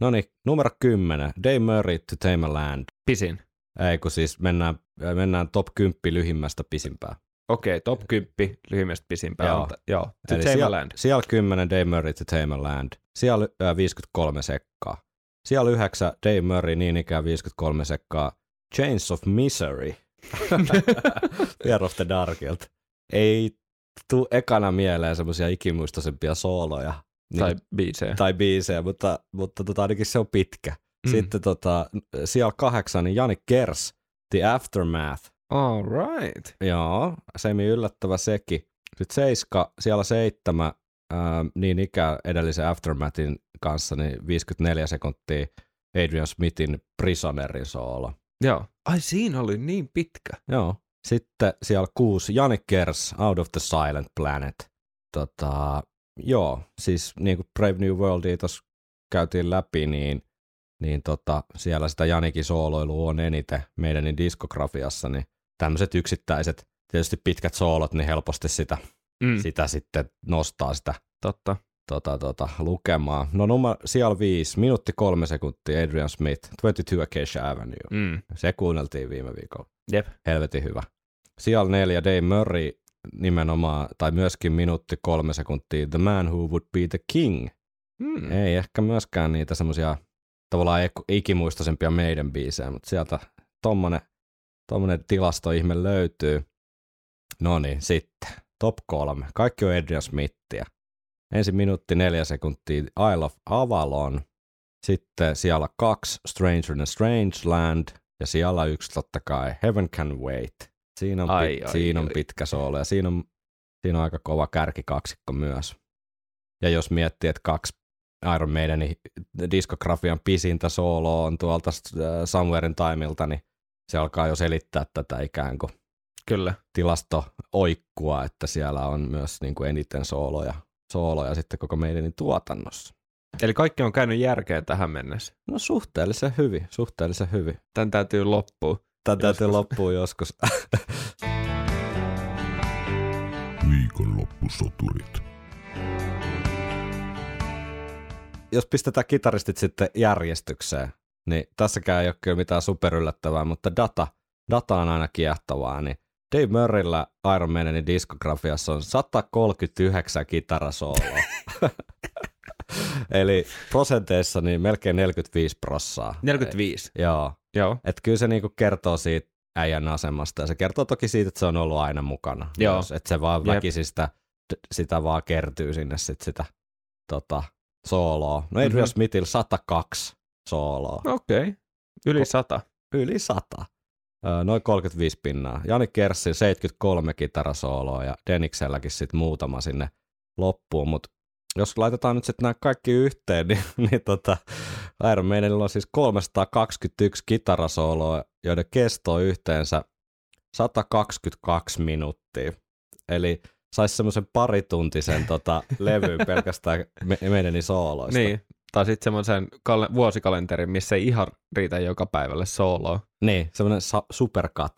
No niin, numero 10. Dave Murray to Tame a Land. Pisin. Ei kun siis mennään, mennään top 10 lyhimmästä pisimpään. Okei, top 10, lyhyemmästä pisimpään. Joo. Joo. Joo, to Eli Tame siellä, a Land. siellä 10 Dave Murray to Tame a Land. Siellä äh, 53 sekkaa. Siellä 9 Dave Murray niin ikään 53 sekkaa. Chains of Misery. Fear of the Darkilta. Ei tuu ekana mieleen semmoisia ikimuistoisempia sooloja. Niin Tai biisejä. tai biisejä, mutta, mutta tota, ainakin se on pitkä. Mm. Sitten tota, siellä kahdeksan, niin Jani Kers, The Aftermath. All right. Joo, semi yllättävä sekin. Sitten seiska, siellä seitsemän, ää, niin ikään edellisen Aftermathin kanssa, niin 54 sekuntia Adrian Smithin Prisonerin soolo. Joo. Ai siinä oli niin pitkä. Joo. Sitten siellä kuusi, Jani Kers, Out of the Silent Planet. Tota, joo, siis niin kuin Brave New Worldia tuossa käytiin läpi, niin, niin tota, siellä sitä Janikin sooloilua on eniten meidän diskografiassa, niin tämmöiset yksittäiset, tietysti pitkät soolot, niin helposti sitä, Mm. sitä sitten nostaa sitä Totta. tota, tota, lukemaa. No numero, siellä viisi, minuutti kolme sekuntia, Adrian Smith, 22 Acacia Avenue. Mm. Se kuunneltiin viime viikolla Jep. helvetin hyvä. Siellä neljä Dave Murray nimenomaan, tai myöskin minuutti kolme sekuntia The Man Who Would Be the King. Mm. Ei ehkä myöskään niitä semmoisia tavallaan ik- ikimuistoisempia meidän biisejä, mutta sieltä tommonen, tommonen tilastoihme löytyy. No niin, sitten top kolme. Kaikki on Adrian Smithia. Ensin minuutti neljä sekuntia Isle of Avalon. Sitten siellä kaksi Stranger in a Strange Land. Ja siellä yksi totta kai Heaven Can Wait. Siinä on, Ai, pit, ai, siinä on ai. pitkä soolo ja siinä on, siinä on aika kova kärkikaksikko myös. Ja jos miettii, että kaksi Iron Maidenin diskografian pisintä sooloa on tuolta äh, Somewhere in Timeilta, niin se alkaa jo selittää tätä ikään kuin Kyllä. tilasto-oikkua, että siellä on myös niin kuin eniten sooloja, sooloja sitten koko meidän tuotannossa. Eli kaikki on käynyt järkeen tähän mennessä. No suhteellisen hyvin, suhteellisen hyvin. Tän täytyy loppua. Tämä täytyy Joskus. loppua joskus. Viikonloppusoturit. Jos pistetään kitaristit sitten järjestykseen, niin tässäkään ei ole kyllä mitään superyllättävää, mutta data, data on aina kiehtovaa, niin Dave Murrayllä Iron Maidenin diskografiassa on 139 kitarasooloa. Eli prosenteissa niin melkein 45 prossaa. 45. Joo, Joo. että kyllä se niinku kertoo siitä äijän asemasta ja se kertoo toki siitä, että se on ollut aina mukana. Joo. Että se vaan Jep. väkisin sitä, sitä vaan kertyy sinne sit sitä tota, sooloa. No Adrian Mhm. mm-hmm. Smithillä 102 sooloa. Okei. Okay. Yli Ko- sata. Yli 100. Öö, noin 35 pinnaa. Jani Kerssin 73 kitarasooloa ja Denikselläkin sitten muutama sinne loppuun, mutta jos laitetaan nyt sitten nämä kaikki yhteen, niin, niin tota, Iron Maidenilla on siis 321 kitarasooloa, joiden kesto on yhteensä 122 minuuttia. Eli saisi semmoisen parituntisen tota, levyn pelkästään me- Maidenin sooloista. Niin, tai sitten semmoisen kal- vuosikalenterin, missä ei ihan riitä joka päivälle sooloa. Niin, semmoinen sa- supercut.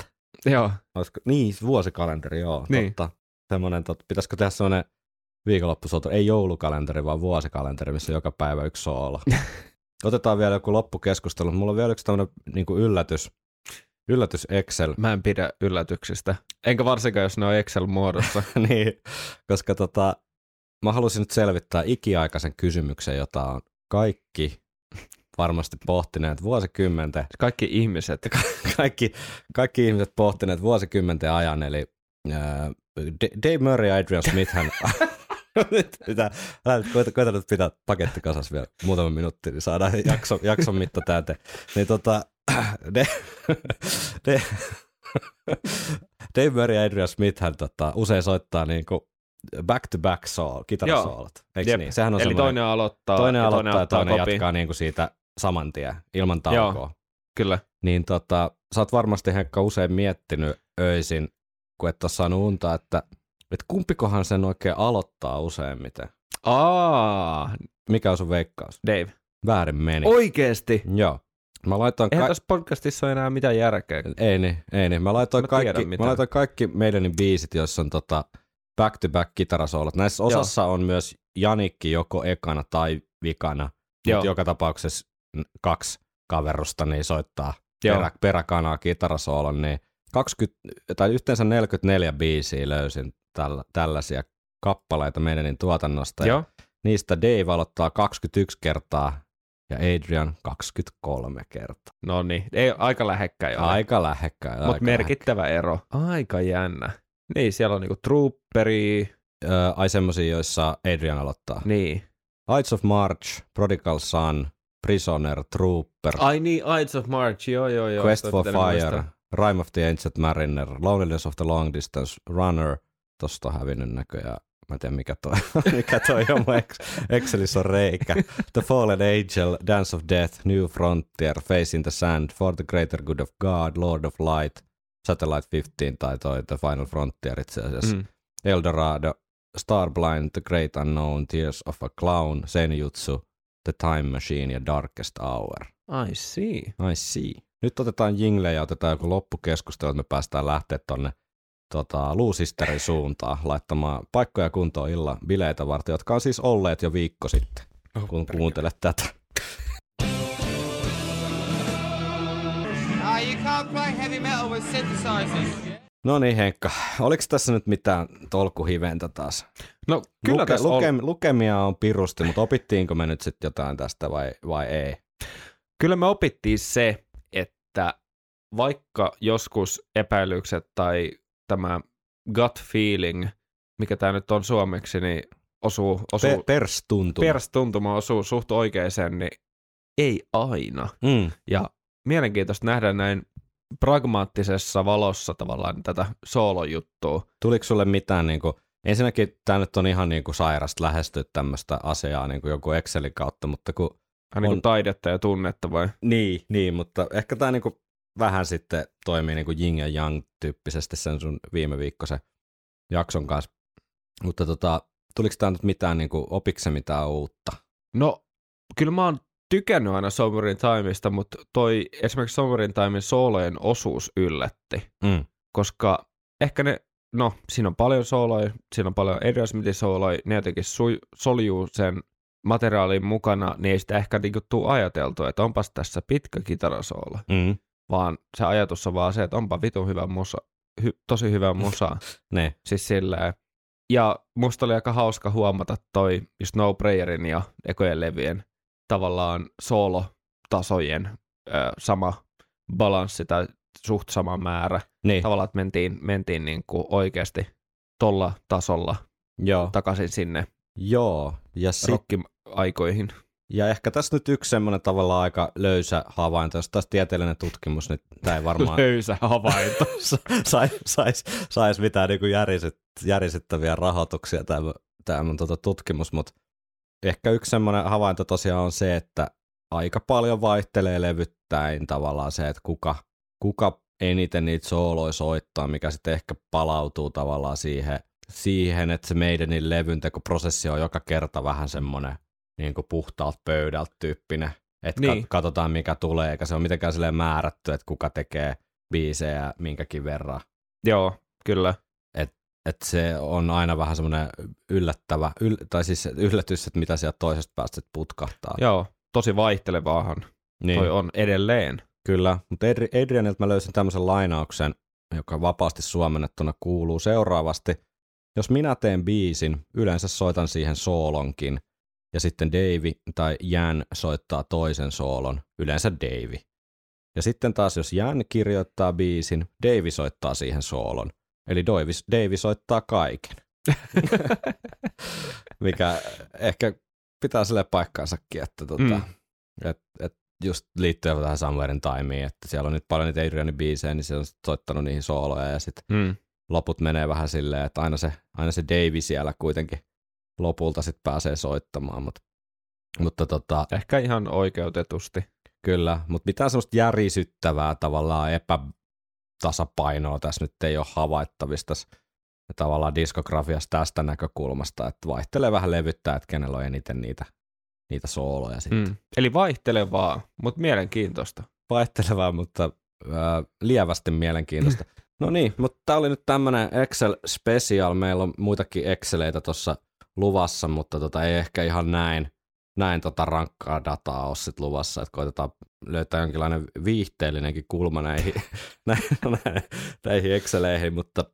Joo, Olisiko, niin, vuosikalenteri, joo, Niin. totta. Semmoinen, tot, pitäisikö tehdä semmoinen viikonloppusoto, ei joulukalenteri, vaan vuosikalenteri, missä joka päivä yksi soolo. Otetaan vielä joku loppukeskustelu. Mulla on vielä yksi tämmöinen niin yllätys, yllätys Excel. mä en pidä yllätyksistä. Enkä varsinkaan, jos ne on Excel-muodossa. niin, koska tota, mä halusin nyt selvittää ikiaikaisen kysymyksen, jota on kaikki varmasti pohtineet vuosikymmenten, Kaikki ihmiset. kaikki, kaikki ihmiset pohtineet vuosikymmenten ajan, eli D- Dave Murray ja Adrian Smith hän nyt pitää, älä nyt koita, koita nyt pitää paketti kasas vielä muutama minuutti, niin saadaan jakso, jakson mitta täyteen. Niin tota, de, de, Dave Murray ja Adrian Smith hän tota, usein soittaa niinku back-to-back soul, kitarasoolot, eikö Jep. niin? Sehän on Eli toinen aloittaa, toinen ja aloittaa ja toinen kopin. jatkaa niinku siitä saman tien, ilman Joo. taukoa. Kyllä. Niin tota, sä oot varmasti Henkka usein miettinyt öisin, kun et ole saanut unta, että, että kumpikohan sen oikein aloittaa useimmiten. Aa, Mikä on sun veikkaus? Dave. Väärin meni. Oikeesti? Joo. Mä laitoin Eihän ka- tässä podcastissa ole enää mitään järkeä. Ei niin, ei niin. Mä laitoin, Mä kaikki, mitä. mä laitoin kaikki meidänin biisit, joissa on tota back-to-back kitarasoolot. Näissä Joo. osassa on myös Janikki joko ekana tai vikana, Joo. mutta joka tapauksessa kaksi kaverusta niin soittaa Joo. perä, peräkanaa kitarasoolon, niin 20, tai yhteensä 44 biisiä löysin tällä, tällaisia kappaleita meidänin tuotannosta. Ja Joo. niistä Dave aloittaa 21 kertaa ja Adrian 23 kertaa. No niin, ei aika lähekkäin ole. Aika lähekkäin. Mutta merkittävä ero. Aika jännä. Niin, siellä on niinku Trooperi. lähekkäin. Ö, ai semmosia, joissa Adrian aloittaa. Niin. Ides of March, Prodigal Son, Prisoner, Trooper, Ai niin, Ides of March, joo joo joo. Quest for Fire, muistaa. Rime of the Ancient Mariner, Loneliness of the Long Distance, Runner, tosta on hävinnyt näköjään. Mä en tiedä mikä toi, mikä toi on, mun Excelissä on reikä. The Fallen Angel, Dance of Death, New Frontier, Face in the Sand, For the Greater Good of God, Lord of Light, Satellite 15 tai toi The Final Frontier itse asiassa. Mm. Eldorado, Starblind, The Great Unknown, Tears of a Clown, Senjutsu, The Time Machine ja Darkest Hour. I see. I see. Nyt otetaan jingle ja otetaan joku loppukeskustelu, että me päästään lähteä tonne tota, Luusisterin suuntaan laittamaan paikkoja kuntoon illan bileitä varten, jotka on siis olleet jo viikko sitten, kun kuuntelet tätä. No niin Henkka, oliko tässä nyt mitään tolkuhiventä taas? No kyllä Luke, tässä luke, on, Lukemia on pirusti, mutta opittiinko me nyt sitten jotain tästä vai, vai ei? kyllä me opittiin se, että vaikka joskus epäilykset tai tämä gut feeling, mikä tämä nyt on suomeksi, niin osuu, osuu Pe- perstuntuma. perstuntuma osuu suht oikeeseen, niin ei aina. mm. Ja mielenkiintoista nähdä näin pragmaattisessa valossa tavallaan tätä soolojuttua. Tuliko sulle mitään, niin kuin, ensinnäkin tämä nyt on ihan niin kuin sairasta lähestyä tämmöistä asiaa niin kuin joku Excelin kautta, mutta kun Hän niin On. kuin taidetta ja tunnetta vai? Niin, niin mutta ehkä tämä niinku vähän sitten toimii niinku yin ja yang tyyppisesti sen sun viime viikkoisen jakson kanssa. Mutta tota, tuliko tämä nyt mitään, niinku, opikse mitään uutta? No, kyllä mä oon tykännyt aina Sovereign Timeista, mutta toi esimerkiksi Sovereign Timein soolojen osuus yllätti, Mm. koska ehkä ne, no siinä on paljon sooloja, siinä on paljon Adrian Smithin sooloja, ne jotenkin sui, soljuu sen materiaalin mukana, niin ei sitä ehkä niinku tuu ajateltu, että onpas tässä pitkä kitarasoolo, Mm. Vaan se ajatus on vaan se, että onpa vitun hyvä musa, hy, tosi hyvä musa. Ne. Siis silleen. Ja musta oli aika hauska huomata toi just No Prayerin ja ekojen levien tavallaan soolotasojen ö, sama balanssi tai suht sama määrä. Niin, Tavallaan, että mentiin, mentiin niin kuin oikeasti tolla tasolla joo. takaisin sinne joo. Ja, sit, rokkiaikoihin. Ja ehkä tässä nyt yksi semmoinen tavallaan aika löysä havainto, jos taas tieteellinen tutkimus, niin tämä ei varmaan Löysä havainto. saisi sais, sais mitään niin järisyt, järisyttäviä rahoituksia tämä, tämä mun tota tutkimus, mutta ehkä yksi semmoinen havainto tosiaan on se, että aika paljon vaihtelee levyttäin tavallaan se, että kuka, kuka eniten niitä sooloja soittaa, mikä sitten ehkä palautuu tavallaan siihen, siihen että se meidänin levyntekoprosessi on joka kerta vähän semmoinen niin kuin puhtaalta pöydältä tyyppinen, että Niin. katsotaan mikä tulee, eikä se ole mitenkään silleen määrätty, että kuka tekee biisejä minkäkin verran. Joo, kyllä. Että se on aina vähän semmoinen yllättävä, yl, tai siis yllätys, että mitä sieltä toisesta päästä putkahtaa. Joo, tosi vaihtelevaahan niin. toi on edelleen. Kyllä, mutta Adri- Adrianilta mä löysin tämmöisen lainauksen, joka vapaasti suomennettuna kuuluu seuraavasti. Jos minä teen biisin, yleensä soitan siihen soolonkin, ja sitten Davey tai Jan soittaa toisen soolon, yleensä Davey. Ja sitten taas jos Jan kirjoittaa biisin, Davey soittaa siihen soolon. Eli Davey soittaa kaiken. Mikä ehkä pitää sille paikkaansakin, että tota, Mm. et, et just liittyen tähän Somewherein Timeen, että siellä on nyt paljon niitä Adrianin biisejä, niin se on soittanut niihin sooloja ja sitten Mm. loput menee vähän silleen, että aina se, aina se Davey siellä kuitenkin lopulta sitten pääsee soittamaan, mutta, mutta tota, Ehkä ihan oikeutetusti. kyllä, mutta mitään semmoista järisyttävää tavallaan epätasapainoa tässä nyt ei ole havaittavissa tässä tavallaan diskografiassa tästä näkökulmasta, että vaihtelee vähän levyttää, että kenellä on eniten niitä, niitä sooloja sitten. Mm. Eli vaihtelevaa, mutta mielenkiintoista. vaihtelevaa, mutta ää, lievästi mielenkiintoista. No niin, mutta tämä oli nyt tämmöinen Excel Special. Meillä on muitakin Exceleitä tuossa luvassa, mutta tota, ei ehkä ihan näin, näin tota rankkaa dataa ole sit luvassa, että koitetaan löytää jonkinlainen viihteellinenkin kulma näihin, näihin, näihin Exceleihin, mutta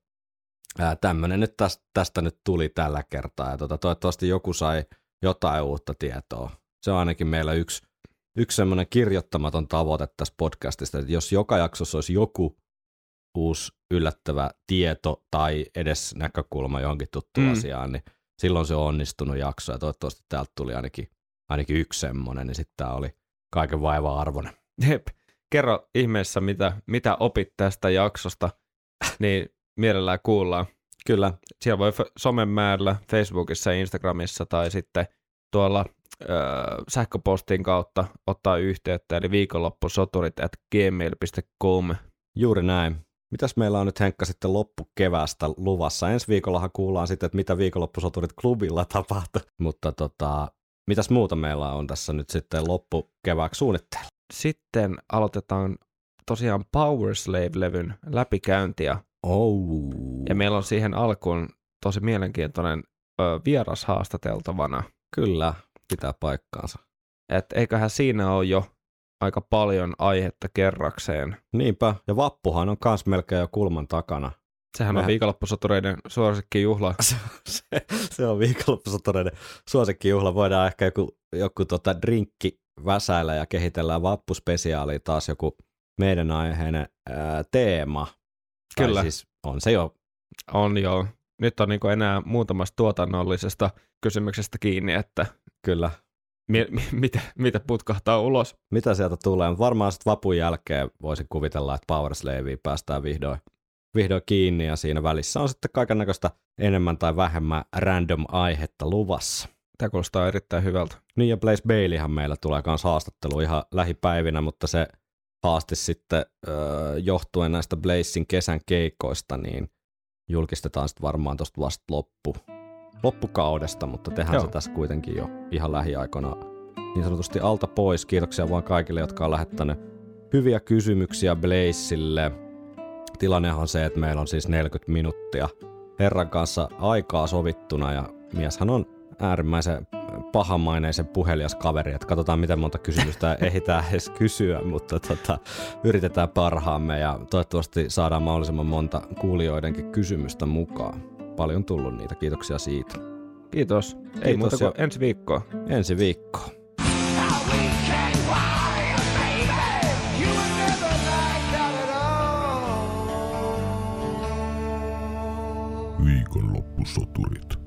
tämmöinen nyt tästä, tästä nyt tuli tällä kertaa ja tota, toivottavasti joku sai jotain uutta tietoa. Se on ainakin meillä yksi yksi semmoinen kirjoittamaton tavoite tässä podcastista, että jos joka jaksossa olisi joku uusi yllättävä tieto tai edes näkökulma johonkin tuttuun Mm. mm. asiaan, niin silloin se on onnistunut jakso ja toivottavasti täältä tuli ainakin, ainakin yksi semmoinen, niin sitten tämä oli kaiken vaivan arvoinen. Jep. Kerro ihmeessä, mitä, mitä opit tästä jaksosta, niin mielellään kuullaan. Kyllä, Siellä voi f- somen määrällä Facebookissa ja Instagramissa tai sitten tuolla ö, sähköpostin kautta ottaa yhteyttä, eli viikonloppusoturit at gmail.com. juuri näin. Mitäs meillä on nyt Henkka sitten loppukeväästä luvassa? Ensi viikollahan kuullaan sitten, että mitä viikonloppusoturit klubilla tapahtuu, mutta tota, mitäs muuta meillä on tässä nyt sitten loppukevääksi suunnitteilla? Sitten aloitetaan tosiaan Power Slave-levyn läpikäyntiä, Oh. ja meillä on siihen alkuun tosi mielenkiintoinen ö, vieras haastateltavana. Kyllä, pitää paikkaansa. Et eiköhän siinä ole jo aika paljon aihetta kerrakseen. Niinpä, ja vappuhan on kans melkein jo kulman takana. Sehän on Mehän- viikonloppusotureiden suosikkijuhla. se, se, on viikonloppusotureiden suosikkijuhla. Voidaan ehkä joku, joku tota drinkki väsäillä ja kehitellään vappuspesiaalia taas joku meidän aiheinen ää, teema. Tai Kyllä. siis on se jo. On jo. Nyt on niinku enää muutamasta tuotannollisesta kysymyksestä kiinni, että Kyllä. Mi- mi- mitä, mitä putkahtaa ulos. Mitä sieltä tulee? Varmaan sitten vapun jälkeen voisin kuvitella, että Power Slaveen päästään vihdoin, vihdoin kiinni ja siinä välissä on sitten kaiken näköistä enemmän tai vähemmän random aihetta luvassa. Tämä kuulostaa erittäin hyvältä. Niin ja Blaze Baileyhan meillä tulee myös haastattelu ihan lähipäivinä, mutta se haaste sitten öö, johtuen näistä Blazein kesän keikoista, niin julkistetaan sitten varmaan tuosta vasta loppu, loppukaudesta, mutta tehdään Joo. se tässä kuitenkin jo ihan lähiaikoina niin sanotusti alta pois. Kiitoksia vaan kaikille, jotka on lähettänyt hyviä kysymyksiä Blazeille. Tilannehan on se, että meillä on siis 40 minuuttia herran kanssa aikaa sovittuna ja mieshän on äärimmäisen pahamaineisen puhelias kaveri, että katsotaan miten monta kysymystä ehditään edes kysyä, mutta tota, yritetään parhaamme ja toivottavasti saadaan mahdollisimman monta kuulijoidenkin kysymystä mukaan. Paljon tullut niitä, kiitoksia siitä. Kiitos. Ei Kiitos muuta kuin ensi viikkoa. Ensi all. Viikonloppusoturit.